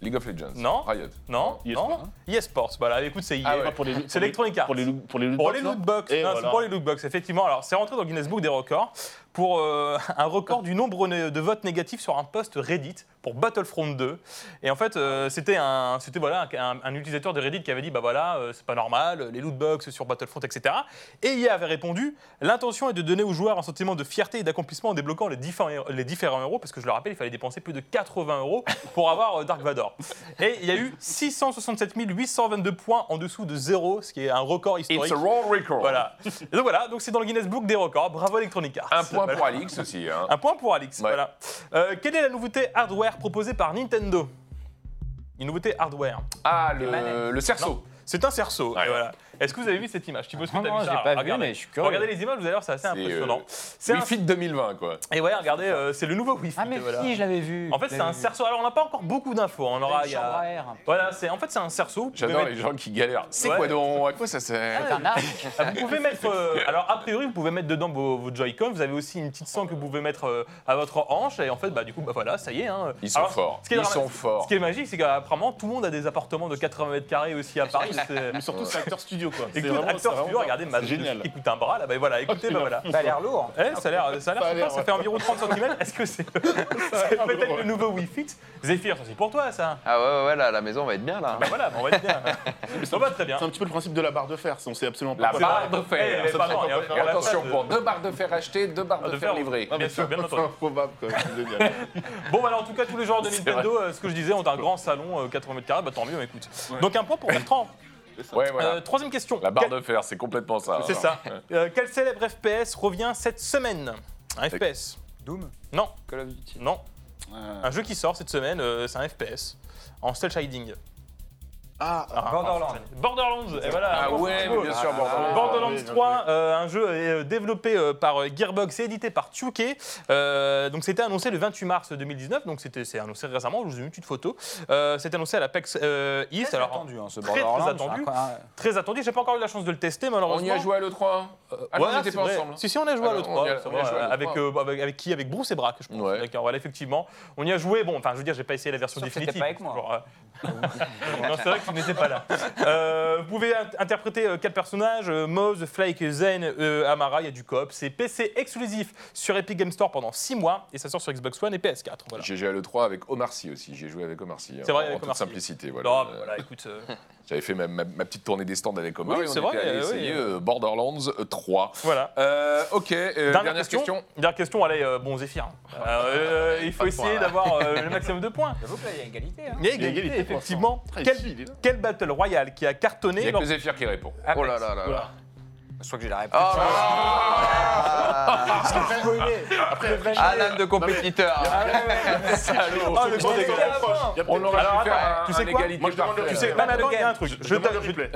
League of Legends. Non. Riot. Non eSports, Non eSports, voilà, écoute, c'est Ah ouais. Pour les- C'est Electronic Arts. Pour les, pour les loot Pour box, les là loot box, voilà. c'est pour les loot box, effectivement. Alors, c'est rentré dans le Guinness Book des records pour euh, un record du nombre de votes négatifs sur un post Reddit pour Battlefront 2. Et en fait, euh, c'était un, c'était voilà un, un- un utilisateur de Reddit qui avait dit bah voilà, euh, c'est pas normal, les loot box sur Battlefront, etc. Et il avait répondu l'intention est de donner aux joueurs un sentiment de fierté et d'accomplissement en débloquant les différents, les différents euros, parce que je le rappelle, il fallait dépenser plus de 80 euros pour avoir Dark Vador. Et il y a eu 667 822 points en dessous de zéro, ce qui est un record It's historique. a world record. Voilà. Et donc voilà, donc c'est dans le Guinness Book des records. Bravo Electronic Arts. Un point Voilà. pour Alix aussi. Hein. Un point pour Alix. Ouais. Voilà. Euh, quelle est la nouveauté hardware proposée par Nintendo? Une nouveauté hardware. Ah, le, cerceau. Non. C'est un cerceau. Ouais. et voilà. Est-ce que vous avez vu cette image Tu peux Non, non, j'ai pas vu, mais je suis curieux. Regardez les images, vous allez voir, c'est assez C'est, impressionnant. euh, C'est un- Fit 2020, quoi. Et ouais, regardez, euh, c'est le nouveau Wii Fit. Ah mais voilà. si, je l'avais vu. En fait, c'est un cerceau. Alors, on n'a pas encore beaucoup d'infos. On aura. Il y a- air. Voilà, c'est en fait c'est un cerceau. J'adore mettre- les gens qui galèrent. C'est Ouais. quoi donc? À quoi ça sert? C'est un arc. Ah, Vous pouvez mettre. euh, alors, a priori, vous pouvez mettre dedans vos, vos Joy-Con. Vous avez aussi une petite sangle que vous pouvez mettre euh, à votre hanche. Et en fait, bah, du coup, bah, voilà, ça y est. hein. Ils sont Alors, forts. ce qui est Ils sont forts. Ce qui est magique, c'est qu'apparemment, tout le monde a des appartements de 80 mètres carrés aussi à Paris. Mais surtout, c'est acteur studio, quoi. C'est Écoute, vraiment- c'est acteur vraiment studio, pas- regardez, ma c'est génial. Écoute un bras là, bah voilà, écoutez, bah voilà. Ça a l'air lourd. Eh, ça a l'air, ça a l'air, Ça a sympa, l'air, ça fait environ 30 cm. Est-ce que c'est, c'est peut-être le nouveau Wii Fit Zephyr, ça c'est pour toi ça. Ah ouais, ouais, ouais, là, la maison, on va être bien, là. Bah voilà, on va être bien. Ça va très bien. C'est un petit peu le principe de la barre de fer, on sait absolument pas. La quoi barre de Eh, fer. mais pardon, il y a- il y a Et la attention, phase de- pour deux barres de fer achetées, deux barres de, fer livrées. Bien sûr, bien C'est entendu. improbable, quoi. C'est génial. Bon, bah, alors, en tout cas, tous les joueurs de C'est Nintendo, euh, ce que je disais, ont un grand salon, euh, 80 mètres carrés, bah tant mieux, écoute. Donc un point pour Bertrand. Ouais, voilà. Euh, troisième question. La barre Quel- de fer, c'est complètement ça. C'est ça. Euh, quel célèbre FPS revient cette semaine? Un FPS Doom? Non, Call of Duty. non. Euh, Un jeu qui sort cette semaine, euh, c'est un FPS en stealth shading. Ah, Ah, Borderlands. Borderlands, et voilà. Ah ouais, bien sûr, Borderlands. Borderlands bien 3, euh, un jeu euh, développé euh, par Gearbox et édité par 2K. Euh, donc c'était annoncé le 28 mars 2019, donc c'était c'est annoncé récemment. Je vous ai mis une petite photo. Euh, c'était annoncé à l'Apex euh, East. Très Alors, attendu, hein, ce très, très Borderlands. attendu. c'est incroyable. Très attendu. J'ai pas encore eu la chance de le tester On malheureusement. y a joué à l'E3 Ah non, Ouais, on n'était pas vrai. ensemble. Si, si, on a joué Ah à non, l'autre on y a- c'est on y a vrai, joué à l'E3. avec, euh, avec, avec qui? Avec Bruce et Braque, je pense. Ouais. D'accord, voilà, effectivement. On y a joué, bon, enfin, je veux dire, j'ai pas essayé la version Sauf définitive. pas avec moi. C'est vrai que tu n'étais pas là. Euh, vous pouvez int- interpréter euh, quatre personnages euh, Moz, Flake, Zen, euh, Amara, il y a du coop. C'est PC exclusif sur Epic Game Store pendant 6 mois et ça sort sur Xbox One et PS4. Voilà. J'ai joué à l'E3 avec Omar Sy aussi. J'ai joué avec Omar Sy. hein, C'est vrai, en avec toute Omar Sy. simplicité. Voilà. Non, voilà, écoute. euh, J'avais fait ma, ma- ma petite tournée des stands avec Omar Oui, et on c'est était vrai, allé euh, essayer oui. euh, Borderlands 3. voilà. Euh, ok, euh, dernière, question. Dernière question, allez, euh, bon, Zéphyr. hein. Euh, il faut essayer d'avoir euh, le maximum de points. J'avoue que là, il y a égalité. hein. Il y a Il égalité, effectivement. Très Quel, il quel Battle Royale qui a Il cartonné n'y a que Zephyr qui répond. Oh là là là là. Je crois que j'ai la réponse. Oh Après, Ah, l'âme de compétiteur. Ah, le grand il y a On aurait Alors, pu faire tu sais un quoi égalité Moi, je demande Tu sais, il y a un truc. Je je, replay.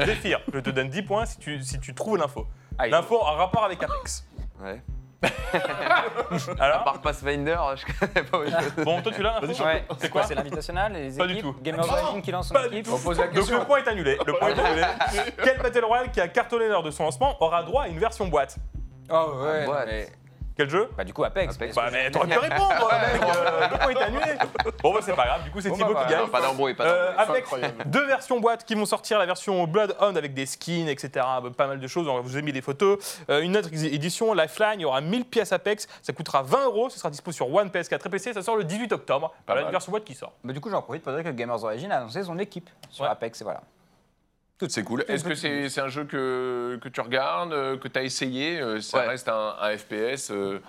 Je te donne 10 points si tu, si tu trouves l'info. L'info en rapport avec Apex. Ouais. Alors Par Pathfinder, je connais pas autre chose. Bon, toi tu l'as l'info Ouais, C'est quoi C'est l'invitational, les Pas du équipes, tout. Gamers Origin qui lance son Pas du équipe. On pose la Donc question. le point est annulé. Le point est annulé. Quel Battle Royale qui a cartonné lors de son lancement aura droit à une version boîte? Oh ouais, non, Boîte. mais- Quel jeu? Bah du coup Apex. Apex. Bah mais t'aurais pu répondre, mec. euh, le point est annulé. Bon bah c'est pas grave. Du coup c'est Bon, Thibaut bah, qui gagne. Non, pas d'embrouille, pas Euh, d'embrouille. avec incroyable. deux versions boîtes qui vont sortir, la version Bloodhound avec des skins, etc. Pas mal de choses, on vous a mis des photos. Euh, une autre édition, Lifeline, il y aura 1000 pièces Apex, ça coûtera 20 euros, ce sera dispo sur One, PS4 et PC, ça sort le 18 octobre. Voilà mal. une version boîte qui sort. Bah, du coup j'en profite pour dire que Gamers Origin a annoncé son équipe sur Ouais. Apex et voilà. C'est cool. Est-ce que c'est un jeu que, que tu regardes, euh, que tu as essayé euh, Ça Ouais. reste un, un FPS euh,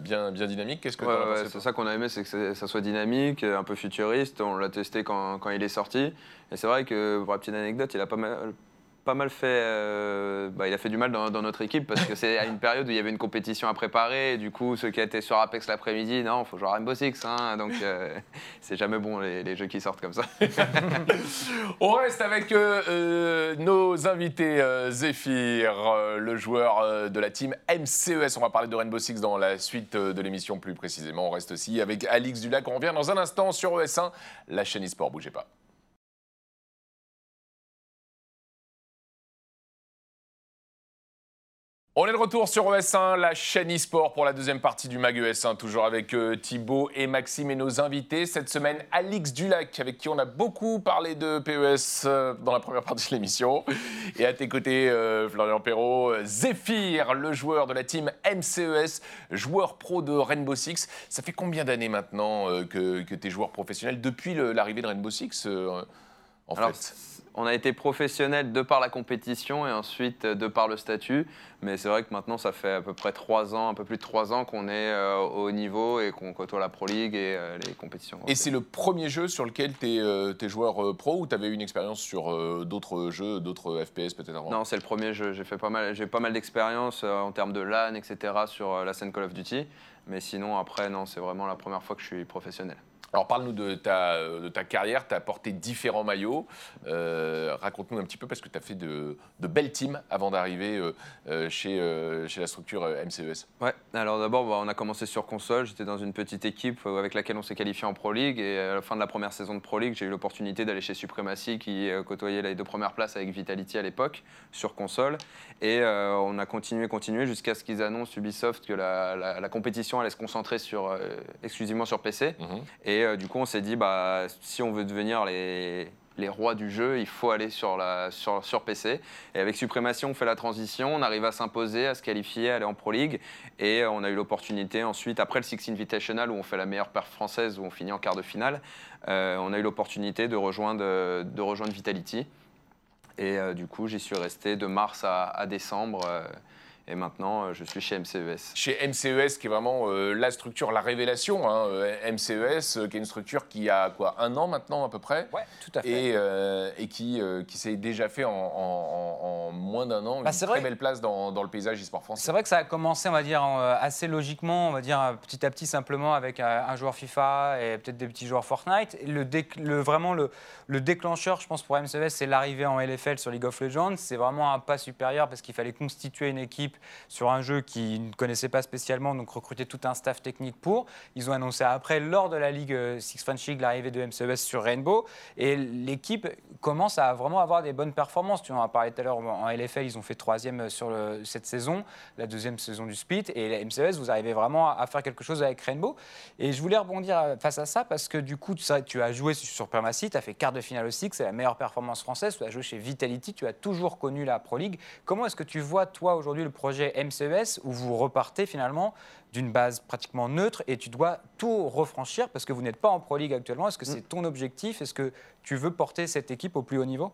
bien, bien dynamique. Qu'est-ce que Ouais, ouais, c'est ça qu'on a aimé, c'est que ça soit dynamique, un peu futuriste. On l'a testé quand, quand il est sorti. Et c'est vrai que, pour la petite anecdote, il a pas mal, pas mal fait. euh, bah, il a fait du mal dans, notre équipe parce que c'est à une période où il y avait une compétition à préparer. Et du coup, ceux qui étaient sur Apex l'après-midi, non, faut jouer à Rainbow Six. hein. donc, euh, c'est jamais bon les, jeux qui sortent comme ça. On reste avec euh, nos invités Zephyr, le joueur de la team MCES. On va parler de Rainbow Six dans la suite de l'émission plus précisément. On reste aussi avec Alix Dulac. On revient dans un instant sur ES1, la chaîne eSport. Bougez pas. On est de retour sur ES1, la chaîne eSport pour la deuxième partie du MAG ES1, toujours avec euh, Thibaut et Maxime et nos invités. Cette semaine, Alix Dulac, avec qui on a beaucoup parlé de PES euh, dans la première partie de l'émission. Et à tes côtés, euh, Florian Perrault, Zephyr, le joueur de la team MCES, joueur pro de Rainbow Six. Ça fait combien d'années maintenant que, que tu es joueur professionnel depuis l'arrivée de Rainbow Six en Alors, fait? On a été professionnel de par la compétition et ensuite euh, de par le statut. Mais c'est vrai que maintenant, ça fait à peu près trois ans, un peu plus de trois ans qu'on est euh, au niveau et qu'on côtoie la Pro League et euh, les compétitions. Et c'est le premier jeu sur lequel tu es, joueur pro ou tu avais une expérience sur d'autres jeux, d'autres FPS peut-être avant? Non, c'est le premier jeu. J'ai pas mal, j'ai pas mal d'expérience en termes de LAN, etc. sur la scène Call of Duty. Mais sinon, après, non, c'est vraiment la première fois que je suis professionnel. Alors parle-nous de ta, de ta carrière, tu as porté différents maillots. Euh, Raconte-nous un petit peu parce que tu as fait de, de belles teams avant d'arriver euh, euh, chez, euh, chez la structure MCES. Ouais, alors d'abord, bah, on a commencé sur console. J'étais dans une petite équipe avec laquelle on s'est qualifié en Pro League. Et à la fin de la première saison de Pro League, j'ai eu l'opportunité d'aller chez Supremacy, qui côtoyait les deux premières places avec Vitality à l'époque, sur console. Et on a continué, continué, jusqu'à ce qu'ils annoncent Ubisoft que la, la- la compétition allait se concentrer sur, exclusivement sur PC. Et euh, du coup, on s'est dit, bah, si on veut devenir les, rois du jeu, il faut aller sur, PC. Et avec Suprématie, on fait la transition, on arrive à s'imposer, à se qualifier, à aller en Pro League. Et euh, on a eu l'opportunité ensuite, après le Six Invitational, où on fait la meilleure perf française, où on finit en quart de finale, euh, on a eu l'opportunité de rejoindre, Vitality. Et du coup, j'y suis resté de mars à, décembre. Et maintenant, euh, je suis chez MCES. Chez MCES, qui est vraiment euh, la structure, la révélation. hein, euh, MCES, euh, qui est une structure qui a quoi, un an maintenant à peu près Ouais, tout à fait. et, euh, et qui, euh, qui s'est déjà fait en, en- en- en moins d'un an Bah, une très vrai. belle place dans, dans le paysage e-sport français. C'est vrai que ça a commencé, on va dire, assez logiquement, on va dire petit à petit simplement avec un joueur FIFA et peut-être des petits joueurs Fortnite. Et Le, vraiment le, le déclencheur, je pense pour MCVS, c'est l'arrivée en LFL sur League of Legends. C'est vraiment un pas supérieur parce qu'il fallait constituer une équipe sur un jeu qu'ils ne connaissaient pas spécialement, donc recruter tout un staff technique pour. Ils ont annoncé après, lors de la Ligue euh, Six French l'arrivée de MCES sur Rainbow. Et l'équipe commence à vraiment avoir des bonnes performances. Tu en as parlé tout à l'heure en LFL, ils ont fait troisième sur le- cette saison, la deuxième saison du split. Et la MCES, vous arrivez vraiment à, faire quelque chose avec Rainbow. Et je voulais rebondir euh, face à ça parce que du coup, tu, as joué sur Permacy, tu as fait quart de finale aussi, c'est la meilleure performance française. Tu as joué chez Vitality, tu as toujours connu la Pro League. Comment est-ce que tu vois, toi, aujourd'hui, le projet MCES où vous repartez finalement d'une base pratiquement neutre et tu dois tout refranchir parce que vous n'êtes pas en Pro League actuellement Est-ce que c'est ton objectif? Est-ce que tu veux porter cette équipe au plus haut niveau?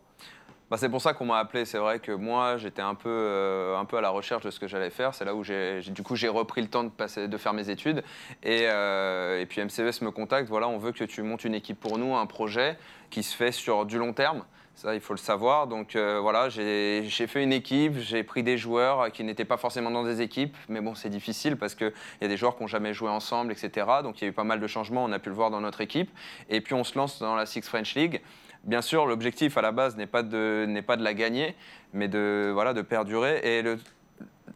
Bah, c'est pour ça qu'on m'a appelé. C'est vrai que moi, j'étais un peu, euh, un peu à la recherche de ce que j'allais faire. C'est là où j'ai, du coup, j'ai repris le temps de, passer, de faire mes études. Et, euh, et puis MCES me contacte. Voilà, on veut que tu montes une équipe pour nous, un projet qui se fait sur du long terme. Ça, il faut le savoir. Donc euh, voilà, j'ai fait une équipe, j'ai pris des joueurs qui n'étaient pas forcément dans des équipes, mais bon, c'est difficile parce qu'il y a des joueurs qui n'ont jamais joué ensemble, etc. Donc il y a eu pas mal de changements, on a pu le voir dans notre équipe. Et puis on se lance dans la Six French League. Bien sûr, l'objectif à la base n'est pas de, pas de la gagner, mais de, voilà, de perdurer. Et le,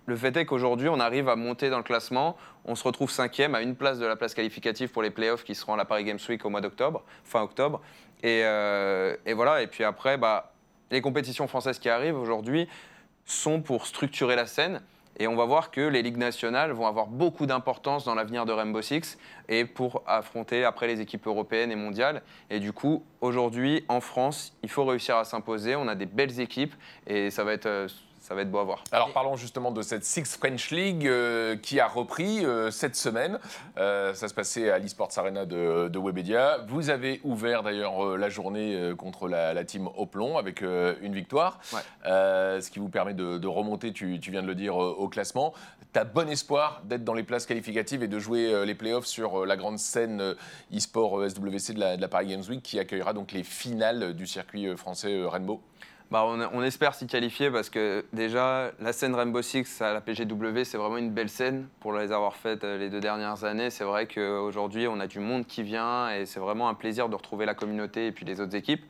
le fait est qu'aujourd'hui, on arrive à monter dans le classement. On se retrouve cinquième à une place de la place qualificative pour les playoffs qui seront à la Paris Games Week au mois d'octobre, fin octobre. Et, euh, voilà. Et puis après, bah, les compétitions françaises qui arrivent aujourd'hui sont pour structurer la scène. Et on va voir que les ligues nationales vont avoir beaucoup d'importance dans l'avenir de Rainbow Six et pour affronter après les équipes européennes et mondiales. Et du coup, aujourd'hui, en France, il faut réussir à s'imposer. On a des belles équipes et ça va être, euh, ça va être beau à voir. Alors parlons justement de cette Six French League euh, qui a repris euh, cette semaine. Euh, ça se passait à l'eSports Arena de, de Webedia. Vous avez ouvert d'ailleurs euh, la journée euh, contre la, la team Oplon avec euh, une victoire, Ouais. Euh, ce qui vous permet de, de remonter, tu, tu viens de le dire, euh, au classement. Tu as bon espoir d'être dans les places qualificatives et de jouer euh, les playoffs sur euh, la grande scène e-sport euh, SWC de la, de la Paris Games Week qui accueillera donc les finales du circuit français euh, Rainbow. Bah, on, espère s'y qualifier parce que déjà, la scène Rainbow Six à la PGW, c'est vraiment une belle scène pour les avoir faites euh, les deux dernières années. C'est vrai qu'aujourd'hui, on a du monde qui vient et c'est vraiment un plaisir de retrouver la communauté et puis les autres équipes.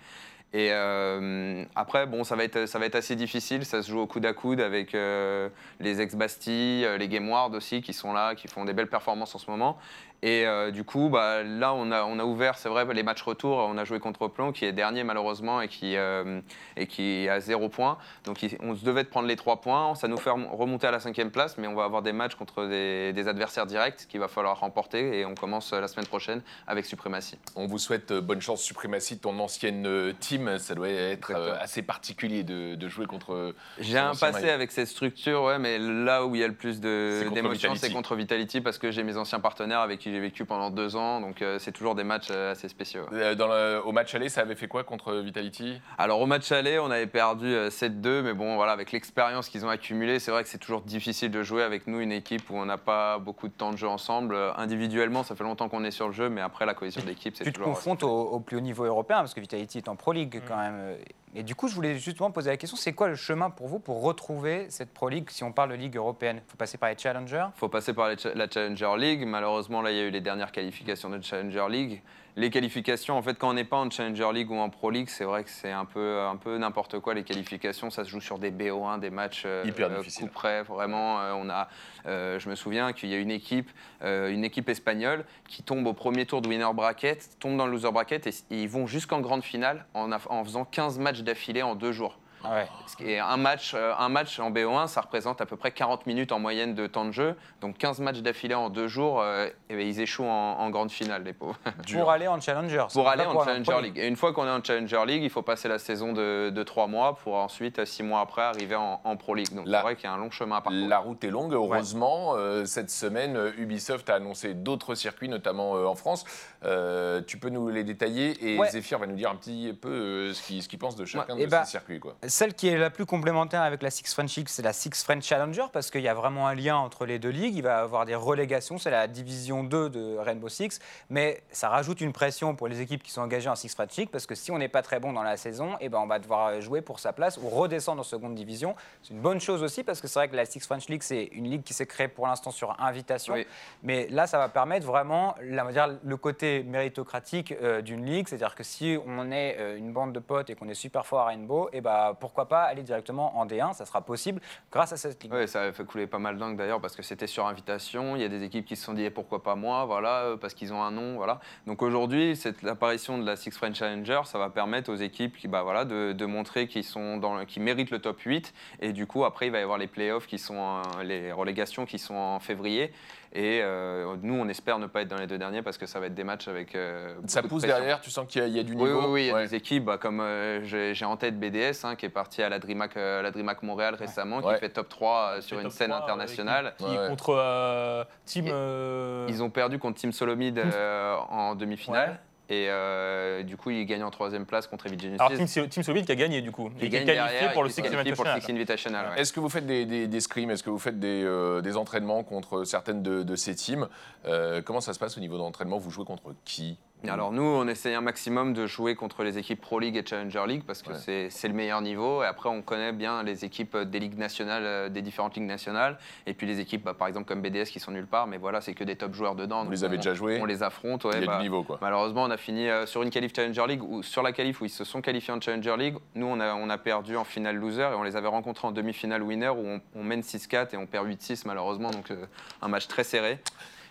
Et euh, après, bon, ça va, être, assez difficile. Ça se joue au coude à coude avec euh, les ex-Bastille, les Game Ward aussi qui sont là, qui font des belles performances en ce moment. Et euh, du coup, bah, là, on a, on a ouvert, c'est vrai, les matchs retour. On a joué contre Plon, qui est dernier malheureusement et qui, euh, et qui a zéro point. Donc, il- on se devait de prendre les trois points. Ça nous fait rem- remonter à la cinquième place, mais on va avoir des matchs contre des, des adversaires directs qu'il va falloir remporter. Et on commence euh, la semaine prochaine avec Suprématie. On vous souhaite bonne chance, Suprématie, ton ancienne team. Ça doit être euh, assez particulier de, de jouer contre. J'ai un passé avec cette structure, ouais, mais là où il y a le plus d'émotions, c'est contre Vitality parce que j'ai mes anciens partenaires avec qui j'ai vécu pendant deux ans. Donc, euh, c'est toujours des matchs euh, assez spéciaux. ouais. Euh, Dans le- au match aller, ça avait fait quoi contre Vitality? Alors au match aller, on avait perdu euh, 7-2, mais bon, voilà, avec l'expérience qu'ils ont accumulée, c'est vrai que c'est toujours difficile de jouer avec nous, une équipe où on n'a pas beaucoup de temps de jeu ensemble. Euh, Individuellement, ça fait longtemps qu'on est sur le jeu, mais après, la cohésion d'équipe, c'est Tu te toujours... confrontes au, au plus haut niveau européen parce que Vitality est en Pro League quand même. Et du coup, je voulais justement poser la question c'est quoi le chemin pour vous pour retrouver cette Pro League si on parle de Ligue européenne? Il faut passer par les challengers faut passer par les la Challenger League. Malheureusement, là, il y a eu les dernières qualifications de Challenger League. Les qualifications, en fait, quand on n'est pas en Challenger League ou en Pro League, c'est vrai que c'est un peu, un peu n'importe quoi. Les qualifications, ça se joue sur des BO1, des matchs euh, Hyper euh, coup près. Vraiment, euh, on a, euh, je me souviens qu'il y a une équipe, une équipe espagnole qui tombe au premier tour de winner bracket, tombe dans le loser bracket et, et ils vont jusqu'en grande finale en, en faisant 15 matchs d'affilée en deux jours. Ouais. Est un match, euh, un match en BO1, ça représente à peu près 40 minutes en moyenne de temps de jeu. Donc 15 matchs d'affilée en deux jours, euh, et ben, ils échouent en, en grande finale, les pauvres. Pour aller en challenger. pour aller en Challenger League. Et une fois qu'on est en Challenger League, il faut passer la saison de, de 3 mois pour ensuite, 6 mois après, arriver en, en Pro League. Donc La- c'est vrai qu'il y a un long chemin à parcourir. La route est longue, heureusement. Euh, cette semaine, euh, Ubisoft a annoncé d'autres circuits, notamment euh, en France. Euh, tu peux nous les détailler et Ouais. Zephyr va nous dire un petit peu euh, ce qu'il pense de chacun Ouais, et de bah, ces circuits. Quoi. Celle qui est la plus complémentaire avec la Six French League, c'est la Six French Challenger, parce qu'il y a vraiment un lien entre les deux ligues. Il va y avoir des relégations, c'est la division 2 de Rainbow Six, mais ça rajoute une pression pour les équipes qui sont engagées en Six French League, parce que si on n'est pas très bon dans la saison, eh ben on va devoir jouer pour sa place ou redescendre en seconde division. C'est une bonne chose aussi, parce que c'est vrai que la Six French League, c'est une ligue qui s'est créée pour l'instant sur invitation, Oui. mais là, ça va permettre vraiment la- dire, le côté méritocratique euh, d'une ligue, c'est-à-dire que si on est euh, une bande de potes et qu'on est super fort à Rainbow, et ben pourquoi pas aller directement en D1, ça sera possible grâce à cette ligue. Oui, ça a fait couler pas mal d'encre d'ailleurs parce que c'était sur invitation. Il y a des équipes qui se sont dit eh, pourquoi pas moi, voilà, euh, parce qu'ils ont un nom, voilà. Donc aujourd'hui, cette l'apparition de la Six French Challenger, ça va permettre aux équipes qui, bah, voilà, de, montrer qu'ils sont dans, qu'ils méritent le top 8. Et du coup, après, il va y avoir les playoffs qui sont, les relégations qui sont en février. Et euh, nous, on espère ne pas être dans les deux derniers parce que ça va être des matchs avec. euh, Ça de pousse derrière, tu sens qu'il y, a- il y a du Oui, niveau. oui, oui, il y a Ouais. des équipes bah, comme euh, j'ai en tête BDS hein, qui est parti à la DreamHack, euh, la DreamHack Montréal récemment, Ouais. qui fait top 3 euh, sur une scène 3, internationale. Qui, qui Ouais. contre euh, Team. Euh, Ils ont perdu contre Team Solomid euh, en demi-finale. Et euh, du coup, ils gagnent en troisième place contre Evil Genesis. Alors Team, So- Team Solid qui a gagné du coup. Est gagne qualifié derrière, pour le Six est qualifié pour le Six Invitational. Invitational. ouais. Est-ce que vous faites des, des, des scrims? Est-ce que vous faites des, euh, des entraînements contre certaines de, de ces teams? Euh, Comment ça se passe au niveau d'entraînement? Vous jouez contre qui? Alors nous, on essaye un maximum de jouer contre les équipes Pro League et Challenger League parce que Ouais. c'est- le meilleur niveau. Et après, on connaît bien les équipes des ligues nationales, euh, des différentes ligues nationales. Et puis les équipes, bah, par exemple comme BDS, qui sont nulle part. Mais voilà, c'est que des top joueurs dedans. Vous les avez on- déjà joués On les affronte. ouais, Il y a bah, du niveau, quoi. Malheureusement, on a fini euh, sur une qualif Challenger League ou sur la qualif où ils se sont qualifiés en Challenger League. Nous, on a, on a perdu en finale loser et on les avait rencontrés en demi-finale winner où on, on mène 6-4 et on perd 8-6 malheureusement. Donc euh, un match très serré.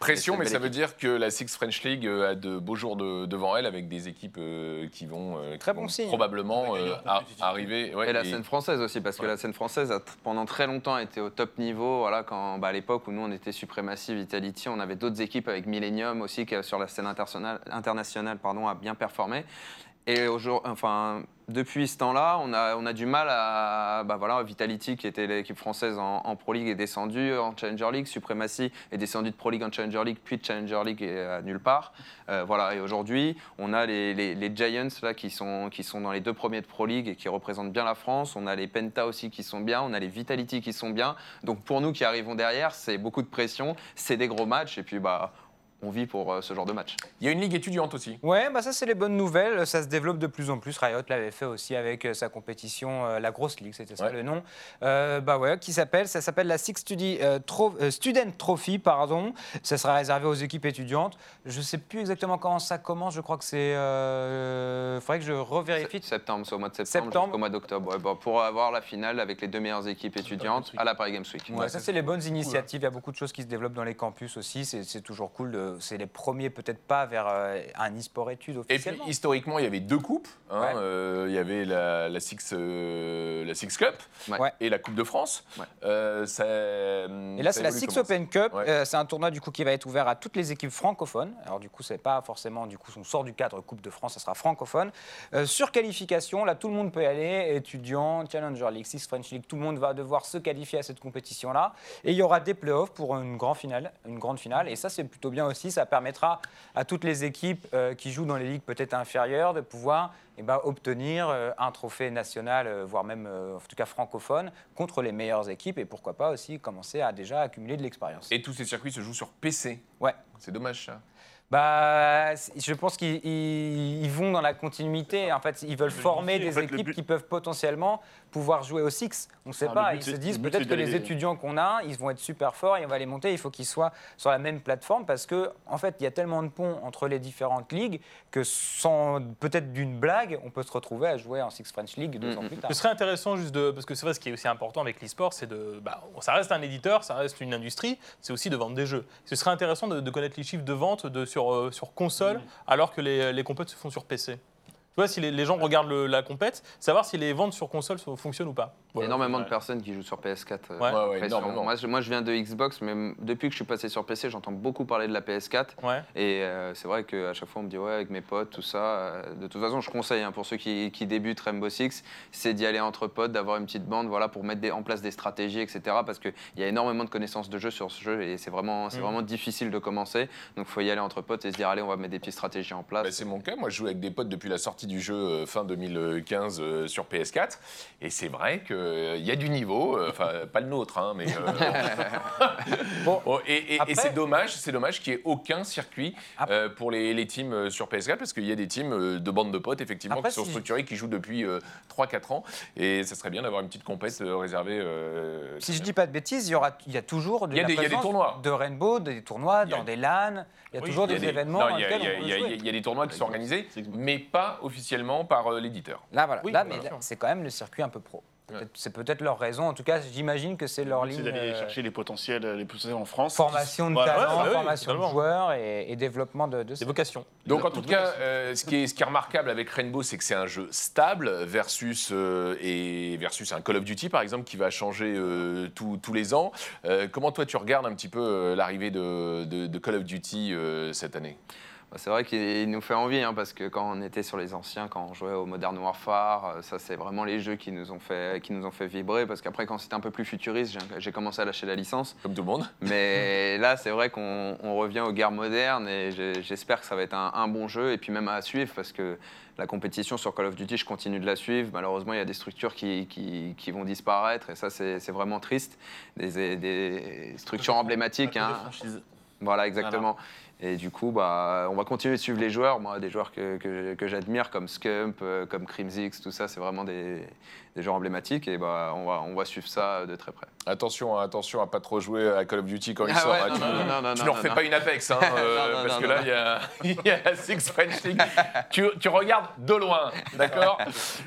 Pression, mais ça veut dire que la Six French League euh, a de beaux jours de- devant elle avec des équipes euh, qui vont, euh, qui Très bon vont signe. probablement euh, arriver. ouais, et la et- scène française aussi, parce que Ouais. la scène française a pendant très longtemps été au top niveau. Voilà, quand, bah, à l'époque où nous on était Supremacy, Vitality, on avait d'autres équipes avec Millennium aussi qui sur la scène internationale, internationale pardon, a bien performé. Et aujourd'hui, enfin, depuis ce temps-là, on a, on a du mal à. Bah voilà, Vitality, qui était l'équipe française en, en Pro League, est descendue en Challenger League. Supremacy est descendu de Pro League en Challenger League, puis de Challenger League et à nulle part. Euh, voilà, et aujourd'hui, on a les, les- les Giants là, qui, sont, qui sont dans les deux premiers de Pro League et qui représentent bien la France. On a les Penta aussi qui sont bien. On a les Vitality qui sont bien. Donc pour nous qui arrivons derrière, c'est beaucoup de pression. C'est des gros matchs. Et puis, bah, on vit pour euh, ce genre de match. Il y a une ligue étudiante aussi. Ouais, bah ça c'est les bonnes nouvelles. Ça se développe de plus en plus. Riot l'avait fait aussi avec euh, sa compétition, euh, la grosse ligue, c'était ça Ouais. le nom. Euh, bah ouais, qui s'appelle, ça s'appelle la Six Studi- euh, Tro- euh, Student Trophy, pardon. Ça sera réservé aux équipes étudiantes. Je sais plus exactement comment ça commence. Je crois que c'est, euh, faudrait que je revérifie. Septembre, c'est au mois de septembre, Septembre. jusqu'au mois d'octobre. Ouais, bah, pour avoir la finale avec les deux meilleures équipes étudiantes à la Paris Games Week. Ouais, ça c'est les bonnes initiatives. Il y a beaucoup de choses qui se développent dans les campus aussi. C'est c'est toujours cool. de- C'est les premiers peut-être pas vers euh, un e-sport études Et puis officiellement. historiquement, il y avait deux coupes. hein. Ouais. Euh, il y avait la, la Six, euh, la Six Cup Ouais. Et la Coupe de France. Ouais. Euh, ça, Et là, c'est la Six Open Cup. Ouais. Euh, c'est un tournoi du coup qui va être ouvert à toutes les équipes francophones. Alors du coup, c'est pas forcément du coup on sort du cadre Coupe de France, ça sera francophone. Euh, sur qualification, là, tout le monde peut y aller. Étudiants, Challenger League, Six French League, tout le monde va devoir se qualifier à cette compétition-là. Et il y aura des playoffs pour une grande finale, une grande finale. Et ça, c'est plutôt bien aussi. Ça permettra à toutes les équipes euh, qui jouent dans les ligues peut-être inférieures de pouvoir eh ben, obtenir euh, un trophée national, euh, voire même en tout cas francophone, contre les meilleures équipes et pourquoi pas aussi commencer à déjà accumuler de l'expérience. Et tous ces circuits se jouent sur PC. Ouais. C'est dommage ça. Bah, je pense qu'ils ils- ils vont dans la continuité. En fait, ils veulent former des équipes qui peuvent potentiellement pouvoir jouer au Six. On ne sait Alors, pas. but, Ils se disent peut-être que les étudiants qu'on a, ils vont être super forts et on va les monter. Il faut qu'ils soient sur la même plateforme parce que, en fait, il y a tellement de ponts entre les différentes ligues que sans peut-être d'une blague, on peut se retrouver à jouer en Six French League deux ans Mhm. plus tard. Ce serait intéressant juste de. Parce que c'est vrai, ce qui est aussi important avec l'e-sport, c'est de. Bah, ça reste un éditeur, ça reste une industrie, c'est aussi de vendre des jeux. Ce serait intéressant de, de connaître les chiffres de vente de, sur, euh, sur console, alors que les, les se font sur PC. Tu vois, si les, les gens regardent le- la compète, savoir si les ventes sur console so- fonctionnent ou pas. Il y a énormément de Ouais. personnes qui jouent sur PS4. euh, Ouais. Ouais, énormément. moi, je, moi, je viens de Xbox, mais m- depuis que je suis passé sur PC, j'entends beaucoup parler de la PS4. Ouais. Et euh, c'est vrai qu'à chaque fois, on me dit, ouais, avec mes potes, tout ça. euh, de toute façon, je conseille hein, pour ceux qui, qui débutent Rainbow Six, c'est d'y aller entre potes, d'avoir une petite bande voilà, pour mettre des- en place des stratégies, etc. Parce qu'il y a énormément de connaissances de jeu sur ce jeu et c'est vraiment, c'est Mm. vraiment difficile de commencer. Donc, il faut y aller entre potes et se dire, allez, on va mettre des petites stratégies en place. Bah, c'est mon cas. Moi, je joue avec des potes depuis la sortie sortie du jeu euh, fin 2015 euh, sur PS4. Et c'est vrai qu'il y a du niveau, euh, enfin pas le nôtre, hein, mais. euh, Bon, Bon, et et- et Après- c'est dommage, c'est dommage qu'il n'y ait aucun circuit Après- euh, pour les, les teams euh, sur PS4 parce qu'il y a des teams euh, de bande de potes effectivement Après, qui sont si- structurés, qui jouent depuis 3-4 ans et ça serait bien d'avoir une petite compète euh, réservée. euh, Si je dis pas de bêtises, il y, aura, il y a toujours de Il y a la des- il y a des tournois. de Rainbow, des tournois a- dans des LAN, il y a Oui, toujours il y a des, des- événements non, il y a- lesquels il y a- il y a des tournois qui sont organisés, mais pas officiellement par euh, l'éditeur. Là, voilà. Oui, là, mais c'est quand même le circuit un peu pro. Peut-être- C'est peut-être leur raison. En tout cas, j'imagine que c'est leur C'est ligne. d'aller euh, chercher les potentiels, les potentiels en France. Formation de Voilà. talent, Ouais, ouais, ouais, formation de joueurs et, et développement de, de. Des vocations. Donc en tout cas, euh, ce, qui est, ce qui est remarquable avec Rainbow, c'est que c'est un jeu stable versus, euh, et versus un Call of Duty par exemple qui va changer euh, tous- tous les ans. Euh, comment toi tu regardes un petit peu euh, l'arrivée de, de- de Call of Duty euh, cette année? C'est vrai qu'il nous fait envie, hein, parce que quand on était sur les anciens, quand on jouait au Modern Warfare, euh, ça c'est vraiment les jeux qui nous ont fait, qui nous ont fait vibrer, parce qu'après quand c'était un peu plus futuriste, j'ai- commencé à lâcher la licence. Comme tout le monde Mais là, c'est vrai qu'on on revient aux guerres modernes et j'espère que ça va être un, un bon jeu et puis même à suivre parce que la compétition sur Call of Duty, je continue de la suivre. Malheureusement, il y a des structures qui, qui- qui vont disparaître et ça, c'est c'est vraiment triste. Des, des structures emblématiques. Hein. Voilà, exactement. Et du coup, bah, on va continuer de suivre les joueurs. Moi, des joueurs que, j'admire, comme Scump, euh, comme Crimsix, tout ça, c'est vraiment des, des joueurs emblématiques. Et bah, on va suivre ça de très près. Attention, hein, attention à pas trop jouer à Call of Duty quand il Ah sort. ouais, hein. non, tu non, non, non, leur fais pas une Apex, hein, euh, parce que là, il y a, y Six French League. tu, tu regardes de loin, d'accord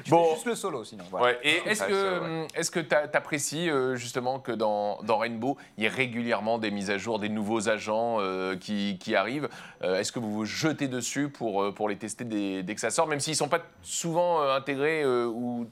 Bon. Juste le solo, sinon. voilà. Ouais, et est-ce que hum, est-ce que tu apprécies justement que dans, dans Rainbow, il y ait régulièrement des mises à jour, des nouveaux agents euh, qui, qui arrivent? Euh, Est-ce que vous vous jetez dessus pour, euh, pour les tester dès, dès que ça sort, même s'ils ne sont pas souvent euh, intégrés euh, ou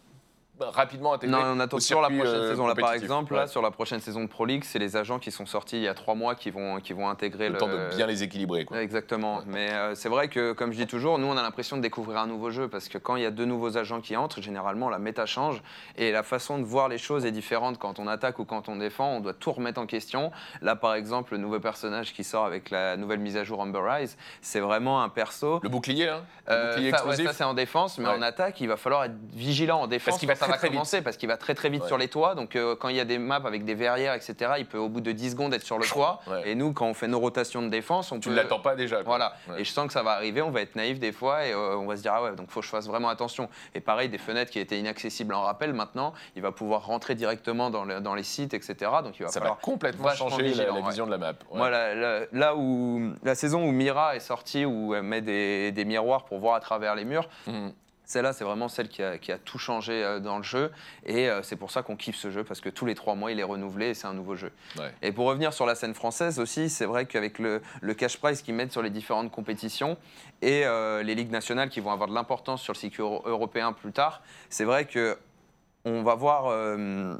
rapidement intégrés Non, on attend sur la prochaine euh, saison. Là, par exemple, Ouais. là, sur la prochaine saison de Pro League, c'est les agents qui sont sortis il y a trois mois qui vont, qui vont intégrer le le, temps de bien les équilibrer. Quoi. Exactement. Mais euh, c'est vrai que, comme je dis toujours, nous, on a l'impression de découvrir un nouveau jeu parce que quand il y a deux nouveaux agents qui entrent, généralement, la méta change et la façon de voir les choses est différente quand on attaque ou quand on défend. On doit tout remettre en question. Là, par exemple, le nouveau personnage qui sort avec la nouvelle mise à jour Amber Rise, c'est vraiment un perso. Le bouclier, hein Le Euh, bouclier ça, ouais, explosif? ça, c'est en défense, mais en attaque, il va falloir être vigilant en défense Parce qu'il va quand ça très, va très vite. commencer, parce qu'il va très très vite Ouais. sur les toits. Donc euh, quand il y a des maps avec des verrières, etc., il peut au bout de 10 secondes être sur le toit. Ouais. Et nous, quand on fait nos rotations de défense, on Tu peut. ne l'attends pas déjà. quoi. Voilà. Ouais. Et je sens que ça va arriver, on va être naïf des fois et euh, on va se dire ah ouais, donc faut que je fasse vraiment attention. Et pareil, des fenêtres qui étaient inaccessibles en rappel, maintenant, il va pouvoir rentrer directement dans, le- dans les sites, etc. Donc il va Ça va complètement changer la, vigilant, la ouais. vision de la map. Moi, la- là où la saison où Mira est sortie, où elle met des, des miroirs pour voir à travers les murs, Mhm. Celle-là, c'est vraiment celle qui a, qui a tout changé euh, dans le jeu. Et euh, c'est pour ça qu'on kiffe ce jeu, parce que tous les trois mois, il est renouvelé et c'est un nouveau jeu. Ouais. Et pour revenir sur la scène française aussi, c'est vrai qu'avec le, le cash prize qu'ils mettent sur les différentes compétitions et euh, les ligues nationales qui vont avoir de l'importance sur le cycle euro- européen plus tard, c'est vrai que on va voir. euh,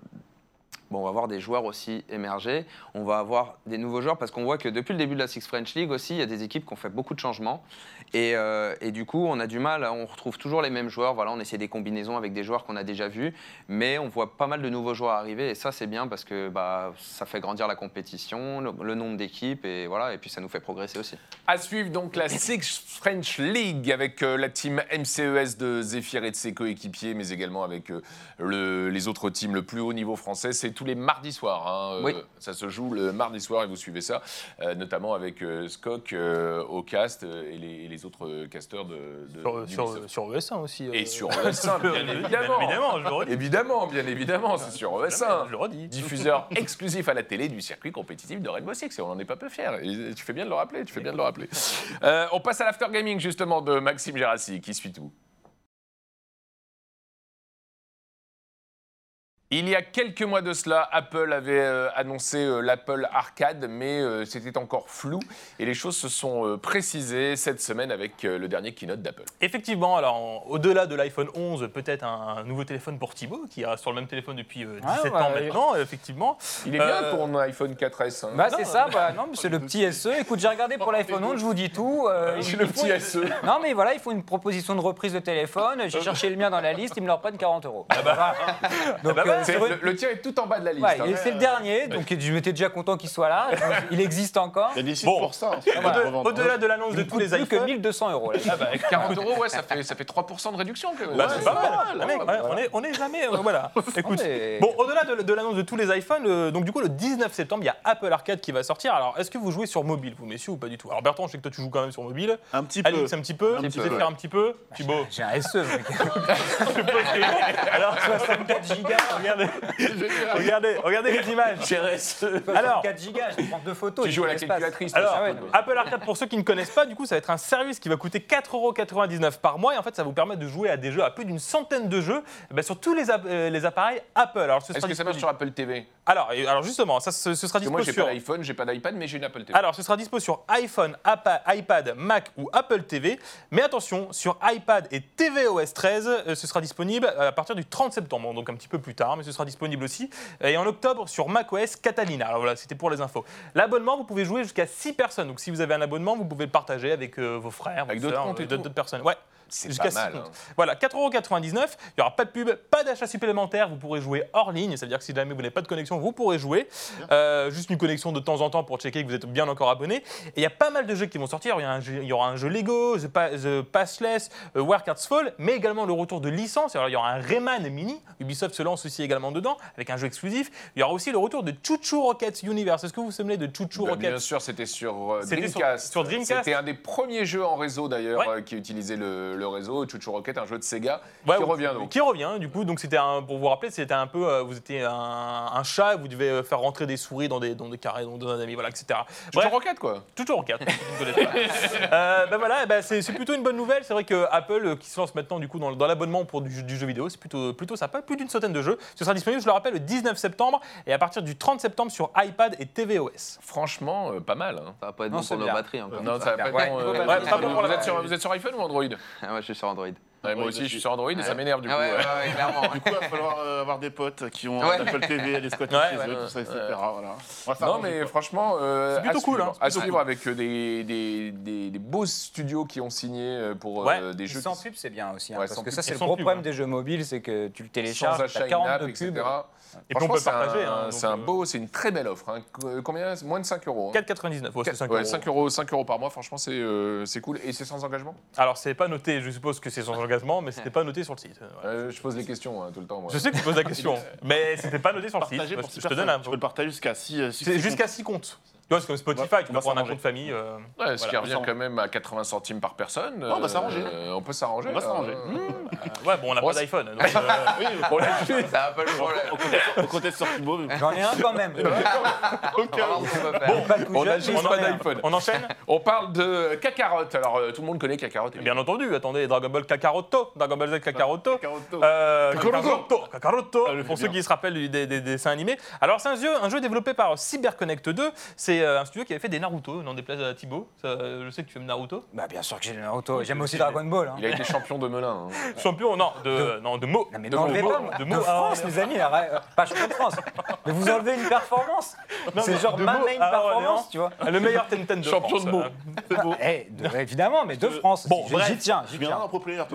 Bon, on va voir des joueurs aussi émerger, on va avoir des nouveaux joueurs parce qu'on voit que depuis le début de la Six French League aussi, il y a des équipes qui ont fait beaucoup de changements. Et, euh, et du coup, on a du mal, on retrouve toujours les mêmes joueurs, voilà, on essaie des combinaisons avec des joueurs qu'on a déjà vus, mais on voit pas mal de nouveaux joueurs arriver et ça c'est bien parce que bah, ça fait grandir la compétition, le, nombre d'équipes et voilà, et puis ça nous fait progresser aussi. À suivre donc la Six French League avec euh, la team MCES de Zephyr et de ses coéquipiers, mais également avec euh, le- les autres teams, le plus haut niveau français. C'est tous les mardis soirs. hein, euh, Oui. Ça se joue le mardi soir et vous suivez ça, euh, notamment avec euh, Skok euh, au cast et les, et les autres casteurs de, de Sur, d'Ubisoft. sur, sur ES1 aussi. Et sur ES1, je bien dis, évidemment. évidemment, je le redis. Évidemment, bien évidemment, c'est sur ES1. Je le redis. Diffuseur exclusif à la télé du circuit compétitif de Rainbow Six. Et on n'en est pas peu fiers. Et tu fais bien de le rappeler. Tu fais bien de le rappeler. Euh, on passe à l'after gaming justement de Maxime Gérassi qui suit tout. Il y a quelques mois de cela, Apple avait euh, annoncé euh, l'Apple Arcade, mais euh, c'était encore flou et les choses se sont précisées cette semaine avec le dernier keynote d'Apple. Effectivement, alors au-delà de l'iPhone 11, peut-être un, un nouveau téléphone pour Thibaut, qui reste sur le même téléphone depuis euh, 17 Ouais, ans maintenant, effectivement. Il est bien Euh, ton iPhone 4S. hein. Bah, c'est ça, bah, non, mais c'est le petit SE. Écoute, j'ai regardé pour l'iPhone 11, je vous dis tout. euh, C'est le petit SE. Non, mais voilà, il faut une proposition de reprise de téléphone. J'ai cherché le mien dans la liste, ils me le reprennent 40 euros. Ah bah, Donc, bah euh, sur une- le, le tien est tout en bas de la liste. Ouais, hein. c'est le dernier, donc je m'étais déjà content qu'il soit là. Il existe encore. Il y a des sites Bon. pour ça. hein. Au-delà au-delà de l'annonce de Il tous coûte les plus que iPhones. 1200 euros. là. Ah bah, 40 euros, ouais, ça fait, ça fait 3% de réduction. même. Bah, Ouais, c'est pas mal. ouais, Mec, ouais, ouais, on, est, on est jamais. euh, voilà. Écoute. mais- Bon, au-delà de, de l'annonce de tous les iPhones, euh, donc du coup, le 19 septembre, il y a Apple Arcade qui va sortir. Alors, est-ce que vous jouez sur mobile, vous, messieurs, ou pas du tout? Alors, Bertrand, je sais que toi, tu joues quand même sur mobile. Un petit peu. Alix, un petit peu. Un tu petit sais peu, faire un petit peu? Thibaut. J'ai un SE, mec. Alors, 64 gigas. Regardez, regardez, regardez les images. Alors, 4 gigas, je prends deux photos. Tu joues à la calculatrice. Alors, toi, Ah ouais, surtout. non, mais- Apple Arcade, pour ceux qui ne connaissent pas, du coup, ça va être un service qui va coûter 4,99€ par mois. Et en fait, ça vous permettre de jouer à des jeux, à plus d'une centaine de jeux, eh ben, sur tous les, app- euh, les appareils Apple. Alors, ce Est-ce que ça marche sur Apple TV alors, alors, justement, ça, ce, ce sera que moi, dispo j'ai sur. pas d'iPhone, j'ai pas d'iPad, mais j'ai une Apple TV. Alors, ce sera dispo sur iPhone, iPad, Mac ou Apple TV. Mais attention, sur iPad et tvOS 13, euh, ce sera disponible euh, à partir du 30 septembre, donc un petit peu plus tard, mais ce sera disponible aussi. Et en octobre, sur macOS Catalina. Alors voilà, c'était pour les infos. L'abonnement, vous pouvez jouer jusqu'à 6 personnes. Donc, si vous avez un abonnement, vous pouvez le partager avec euh, vos frères, Avec vos euh, d'autres personnes. Ouais. C'est Jusqu'à pas mal, hein. Voilà, 4,99€. Il n'y aura pas de pub, pas d'achat supplémentaire. Vous pourrez jouer hors ligne. Ça veut dire que si jamais vous n'avez pas de connexion, vous pourrez jouer. Euh, juste une connexion de temps en temps pour checker que vous êtes bien encore abonné. Et il y a pas mal de jeux qui vont sortir. Il y, a un jeu- il y aura un jeu Lego, The, Pa- The Passless, euh, Warcards Fall, mais également le retour de licence. Alors il y aura un Rayman Mini. Ubisoft se lance aussi également dedans avec un jeu exclusif. Il y aura aussi le retour de Choo Rockets Universe. Est-ce que vous vous souvenez de Choo Choo Bah, Bien Rockets sûr, c'était sur euh, sur- Dreamcast. sur Dreamcast. C'était un des premiers jeux en réseau d'ailleurs Ouais. euh, qui utilisait le, le réseau. Chuchu Rocket, un jeu de Sega Ouais, qui revient donc. Qui revient, du coup. Donc, c'était un, pour vous rappeler, c'était un peu, euh, vous étiez un, un chat, vous devez euh, faire rentrer des souris dans des, dans des carrés, dans, dans un ami, voilà, etc. Chuchu Rocket quoi. toujours en 4. euh, ben voilà, ben c'est c'est plutôt une bonne nouvelle. C'est vrai que Apple, euh, qui se lance maintenant du coup dans, dans l'abonnement pour du, du jeu vidéo, c'est plutôt, plutôt sympa. Plus d'une centaine de jeux. Ce sera disponible, je le rappelle, le 19 septembre et à partir du 30 septembre sur iPad et tvOS. Franchement, euh, pas mal. hein. Ça va pas être Non, bon pour nos batteries encore. Non, ça va pas être bon, êtes sur, vous êtes sur iPhone ou Android? Ah ouais, je suis sur Android. Ouais, Moi aussi, je suis sur Android et ça m'énerve du coup. Ah ouais, ouais. ouais, ouais, clairement. Du coup, il va falloir euh, avoir des potes qui ont Ouais. un Apple TV, des squats Ouais, chez ouais, eux, ouais. tout ça, etc. Ouais. Voilà. On va Non, s'arranger, mais quoi. franchement, euh, C'est plutôt à cool, suivre, hein, c'est à suivre cool. avec euh, des, des, des, des beaux studios qui ont signé euh, pour euh, Ouais. des jeux Sans qui- pub, c'est bien aussi. hein, Ouais, parce sans que pub. ça, c'est Et le sans gros pub, problème ouais. des jeux mobiles, c'est que tu le sans télécharges, achat t'as in-app, 42 etc. pubs. Et puis on peut c'est un- partager. hein, C'est un euh, beau, c'est une très belle offre. hein. Qu- Combien Moins de 5 euros. hein. 4,99. Ouais, c'est 5 Ouais, euros. 5 euros, 5 euros par mois, franchement, c'est euh, c'est cool. Et c'est sans engagement? Alors, c'est pas noté, je suppose que c'est sans engagement, mais c'était pas noté sur le site. Euh, Je pose les questions hein, tout le temps. moi. Je sais que tu poses la question, mais c'était pas noté sur le site. Je te donne un Tu peux le partager jusqu'à 6 C'est jusqu'à 6 comptes. Tu vois, c'est comme Spotify, Ouais, tu on peux va prendre un s'arranger. compte famille. euh, Ouais, ce qui Voilà, revient quand même à 80 centimes par personne. on va s'arranger. euh, on peut s'arranger. On va s'arranger. euh, Ouais, bon, on n'a pas d'iPhone. donc, euh, Oui, on l'a fait. Ça va pas le problème. on comptait sur Thibaut. mais- J'en ai un quand même. On va voir ce qu'on peut faire. Pas de On a couche, juste j'en pas ai un. d'iPhone. on enchaîne On parle de Kakarot. Alors, euh, tout le monde connaît Kakarot. Bien entendu, attendez, Dragon Ball Kakaroto, Dragon Ball Z Kakaroto. Kakaroto. Euh, Kakaroto. Ah, le pour ceux bien. qui se rappellent des, des- des dessins animés. Alors c'est un jeu, un jeu développé par CyberConnect 2. C'est euh, un studio qui avait fait des Naruto, non déplace à Thibaut. Ça, euh, je sais que tu aimes Naruto. Bah bien sûr que j'ai le Naruto. J'aime aussi Dragon Ball. hein. Il a été champion de Melun. hein. Champion, non, de, non, de mots. Non mais de pas de de, mots. France, Ah, les amis, arrête, euh, pas champion de France. Mais vous enlevez une performance. Non, C'est genre de ma main ah, performance, tu vois. Le meilleur Tenten de Champion France. de mots. Euh, Eh, de- évidemment, mais de France. Bon, J'y- tiens.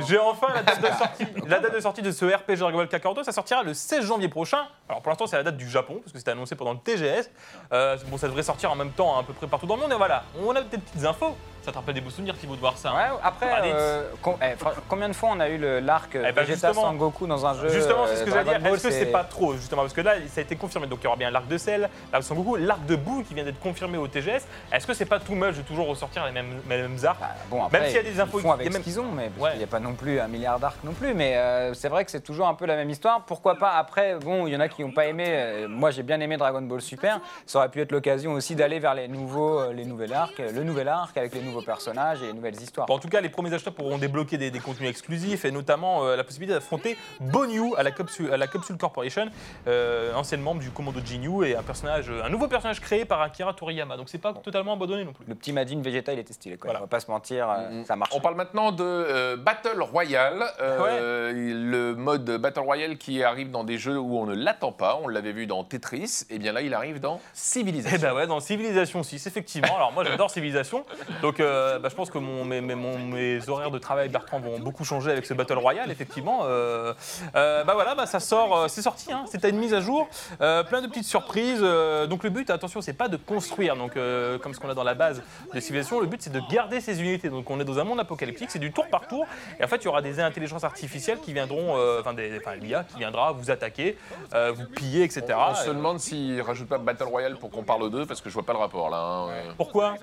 J'ai enfin la date de sortie. La date de sortie de ce RPG Dragon Ball Kakaroto, ça sortira le 16 janvier prochain. Alors pour l'instant, c'est la date du Japon, parce que c'était annoncé pendant le TGS. Euh, bon, ça devrait sortir en même temps à peu près partout dans le monde. Et voilà, on a des petites infos. Ça te rappelle des beaux souvenirs, Thibaut, de voir ça hein Ouais, après, euh, com- eh, combien de fois on a eu l'arc ben, Vegeta justement. Sangoku dans un jeu Justement, c'est ce euh, que j'allais Dragon dire. Ball, Est-ce que c'est pas trop, justement Parce que là, ça a été confirmé. Donc il y aura bien l'arc de Cell, l'arc de Sangoku, l'arc de Boo qui vient d'être confirmé au TGS. Est-ce que c'est pas too much de toujours ressortir les mêmes, les mêmes arcs Bah, bon, après, Même s'il y a des infos ils font qui- avec ce qu'ils ont, mais parce Ouais. qu'il n'y a pas non plus un milliard d'arcs non plus. Mais euh, c'est vrai que c'est toujours un peu la même histoire. Pourquoi pas Après, bon, il y en a qui n'ont pas aimé. euh, moi, j'ai bien aimé Dragon Ball Super. Ça aurait pu être l'occasion aussi d'aller vers les nouveaux, euh, les nouvelles arcs, le nouvel arc avec les nouveaux personnages et les nouvelles histoires. En tout cas, les premiers acheteurs pourront débloquer des, des contenus exclusifs et notamment euh, la possibilité d'affronter Bonyu à la Capsule, à la Capsule Corporation, euh, ancienne membre du commando Jinyu et un personnage, un nouveau personnage créé par Akira Toriyama. Donc c'est pas totalement abandonné non plus. Le petit Majin Vegeta, il était stylé. Quoi. Voilà. On va pas se mentir, euh, ça marche. On parle maintenant de euh, Battle Royale, euh, le mode Battle Royale qui arrive dans des jeux où on ne l'attend pas. On l'avait vu dans Tetris. Et bien là, il arrive dans Civilization. Eh ben ouais, dans Civilisation 6, effectivement. Alors moi j'adore Civilisation, donc euh, bah, je pense que mon- mes, mes- mon- mes horaires de travail Bertrand vont beaucoup changer avec ce Battle Royale, effectivement. Euh, euh, bah voilà, bah, ça sort, c'est sorti, hein, c'était une mise à jour, plein de petites surprises. donc le but, attention, c'est pas de construire, donc comme ce qu'on a dans la base de Civilisation, le but c'est de garder ses unités. Donc on est dans un monde apocalyptique, c'est du tour par tour, et en fait il y aura des intelligences artificielles qui viendront, enfin l'IA qui viendra vous attaquer, vous piller, etc. On se demande s'ils rajoutent pas Battle Royale pour qu'on parle d'eux, parce que je vois pas le rapport là. hein. Pourquoi?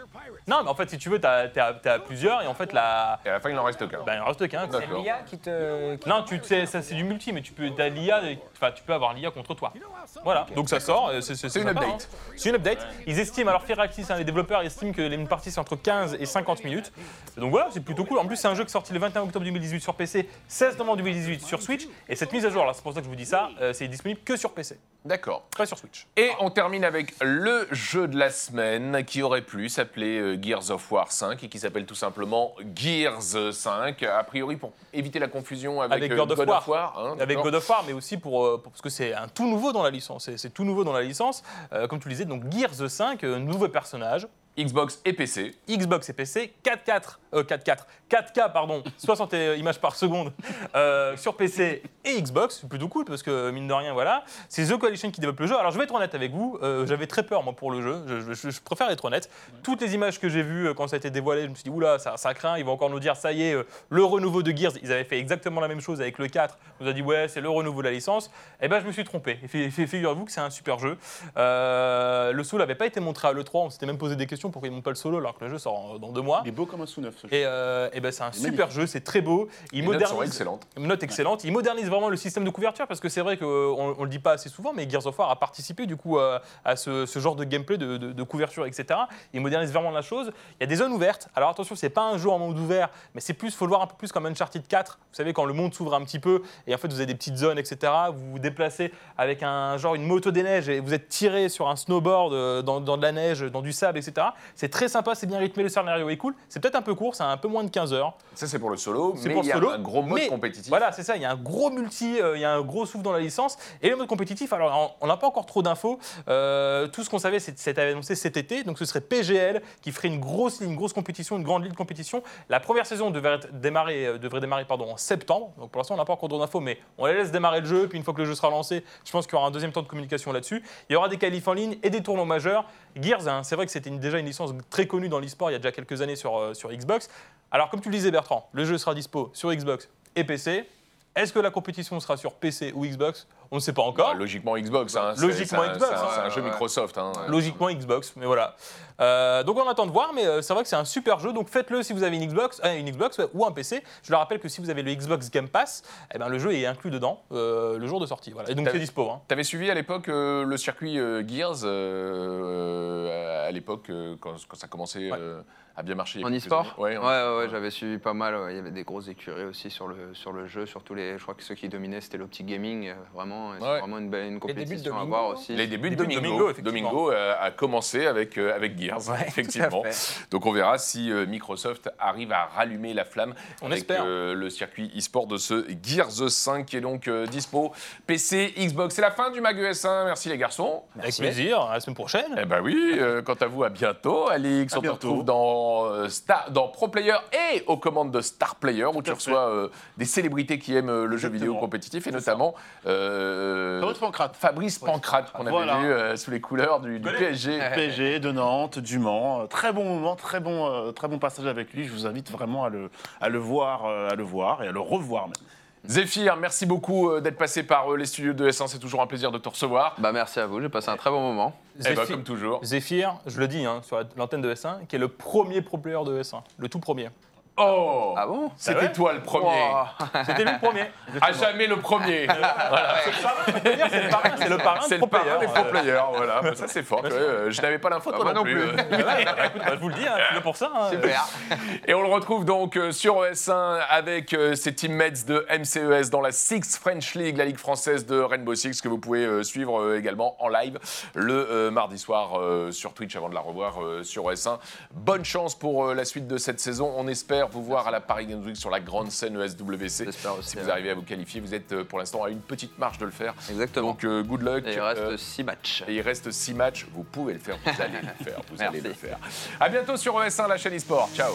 Non, mais en fait, si tu veux, t'as as, plusieurs et en fait, la... Et à la fin, il en reste qu'un. ben, il en reste qu'un. D'accord. C'est l'IA qui te. qui- Non, tu sais, ça c'est du multi, mais tu peux t'as l'IA, enfin tu peux avoir l'IA contre toi. Voilà, donc ça sort. euh, C'est C'est une sympa, update. hein. C'est une update. Ils estiment, alors Firaxis, hein, les développeurs estiment que les parties c'est entre 15 et 50 minutes. Donc voilà, c'est plutôt cool. En plus, c'est un jeu qui est sorti le 21 octobre 2018 sur PC, 16 novembre 2018 sur Switch. Et cette mise à jour, là, c'est pour ça que je vous dis ça, euh, c'est disponible que sur PC, D'accord. pas sur Switch. Et on termine avec le jeu de la semaine qui aurait pu s'appeler euh, Gears of War 5 et qui s'appelle tout simplement Gears 5. A priori, pour éviter la confusion avec, Avec euh, God of War. hein, Avec God of War, mais aussi pour, euh, pour- parce que c'est un tout nouveau dans la licence. C'est- tout nouveau dans la licence. Euh, comme tu le disais, donc Gears 5, euh, nouveau personnage. Xbox et PC. Xbox et PC, 4K, euh, 4K, 4K pardon, 60 images par seconde euh, sur PC et Xbox, c'est plutôt cool parce que mine de rien, voilà, c'est The Coalition qui développe le jeu. Alors je vais être honnête avec vous, euh, j'avais très peur moi pour le jeu, je, je- je préfère être honnête. Toutes les images que j'ai vues euh, quand ça a été dévoilé, je me suis dit oula, ça, ça craint, ils vont encore nous dire ça y est, euh, le renouveau de Gears, ils avaient fait exactement la même chose avec le 4, on nous a dit ouais, c'est le renouveau de la licence. Et ben je me suis trompé. Figurez-vous que c'est un super jeu. Euh, le Soul n'avait pas été montré à l'E3, on s'était même posé des questions pourquoi ils montent pas le solo alors que le jeu sort euh, dans deux mois. Il est beau comme un sous-neuf. ce jeu. Et, euh, et ben c'est un super jeu, c'est très beau. Il Les notes sont modernise, excellentes. une note excellente. Il modernise vraiment le système de couverture parce que c'est vrai qu'on on le dit pas assez souvent, mais Gears of War a participé du coup à, à ce, ce genre de gameplay de, de- de couverture, etc. Il modernise vraiment la chose. Il y a des zones ouvertes. Alors attention, c'est pas un jeu en monde ouvert, mais c'est plus, faut le voir un peu plus comme Uncharted 4. Vous savez quand le monde s'ouvre un petit peu et en fait vous avez des petites zones, etc. Vous vous déplacez avec un genre une moto des neiges et vous êtes tiré sur un snowboard euh, dans, dans de la neige, dans du sable, etc. C'est très sympa, c'est bien rythmé, le scénario est cool. C'est peut-être un peu court, c'est un peu moins de 15 heures. Ça, c'est pour le solo, mais pour il y a solo, un gros mode mais compétitif. Voilà, c'est ça. Il y a un gros multi, euh, il y a un gros souffle dans la licence. Et le mode compétitif, alors on n'a pas encore trop d'infos. Euh, tout ce qu'on savait, c'est c'était annoncé cet été. Donc ce serait PGL qui ferait une grosse, une grosse compétition, une grande ligue de compétition. La première saison devrait démarrer, euh, devrait démarrer pardon, en septembre. Donc pour l'instant, on n'a pas encore trop d'infos, mais on les laisse démarrer le jeu. Puis une fois que le jeu sera lancé, je pense qu'il y aura un deuxième temps de communication là-dessus. Il y aura des qualifs en ligne et des tournois majeurs. Gears, hein, c'est vrai que c'était déjà une licence très connue dans l'e-sport il y a déjà quelques années sur, euh, sur Xbox. Alors, comme tu le disais, Bertrand, le jeu sera dispo sur Xbox et PC. Est-ce que la compétition sera sur PC ou Xbox? On ne sait pas encore. Bah, logiquement Xbox. hein, Logiquement un- Xbox, C'est un, c'est un jeu Ouais, ouais. Microsoft. hein. Logiquement Xbox, mais voilà. Euh, donc on attend de voir, mais euh, c'est vrai que c'est un super jeu. Donc faites-le si vous avez une Xbox, euh, une Xbox ouais, ou un PC. Je le rappelle que si vous avez le Xbox Game Pass, eh ben, le jeu est inclus dedans euh, le jour de sortie. Voilà. Et donc c'est dispo. hein. T'avais suivi à l'époque euh, le circuit euh, Gears, euh, à l'époque, euh, quand, quand ça commençait euh, à bien a En e-sport? Ouais, Ouais, ouais, ouais, j'avais suivi pas mal. ouais. Il y avait des grosses écuries aussi sur le, sur le jeu. Surtout les, je crois que ceux qui dominaient, c'était l'Optic Gaming. euh, Vraiment, c'est Ouais. vraiment une, belle, une compétition à Domingo. voir aussi. Les débuts de Domingo. Domingo, euh, a commencé avec, euh, avec Gears, Ouais, effectivement. Donc on verra si euh, Microsoft arrive à rallumer la flamme On avec espère. euh, le circuit e-sport de ce Gears 5 qui est donc euh, dispo PC, Xbox. C'est la fin du Mag ES1. Merci les garçons. Avec plaisir, à la semaine prochaine. Eh ben oui, euh, quant à vous, à bientôt. Alix, À on te retrouve dans, euh, Star, dans Pro Player et aux commandes de Star Player, où tu reçois euh, des célébrités qui aiment euh, le jeu vidéo compétitif, et notamment euh, Fabrice Pancrate. Fabrice Pancrate, qu'on Voilà. avait vu euh, sous les couleurs du, du. PSG. PSG, de Nantes, du Mans. Euh, Très bon moment, très bon, euh, très bon passage avec lui. Je vous invite vraiment à le, à le voir, euh, à le voir et à le revoir même. Zéphyr, merci beaucoup euh, d'être passé par euh, les studios de S1, c'est toujours un plaisir de te recevoir. Bah, merci à vous, j'ai passé un très bon moment. Eh ben, Zéphyr- comme toujours. Zephyr, je le dis hein, sur la- l'antenne de S1, qui est le premier pro player de S1, le tout premier. Oh Ah bon? C'était Ah ouais? toi le premier. C'était lui le premier. À jamais le premier. C'est le parrain, c'est le parrain C'est le parrain des player. pro players, voilà. Bah, Ça c'est fort. ouais, euh, je n'avais pas l'info, Ah, toi non non plus. plus. Ouais, bah, écoute, bah, je vous le dis, hein, là pour ça. hein. Super. Et on le retrouve donc euh, sur ES1 avec euh, ses teammates de MCES dans la Six French League, la ligue française de Rainbow Six, que vous pouvez euh, suivre euh, également en live le euh, mardi soir euh, sur Twitch avant de la revoir euh, sur ES1. Bonne chance pour euh, la suite de cette saison. On espère vous voir à la Paris Games Week sur la grande scène E ESWC. J'espère aussi, Si vous ouais. arrivez à vous qualifier, vous êtes euh, pour l'instant à une petite marge de le faire. Exactement. Donc euh, good luck. Et il reste Euh, 6 matchs. et il reste 6 matchs, vous pouvez le faire, vous allez le faire, vous allez le faire. À bientôt sur ES1, la chaîne eSport. Ciao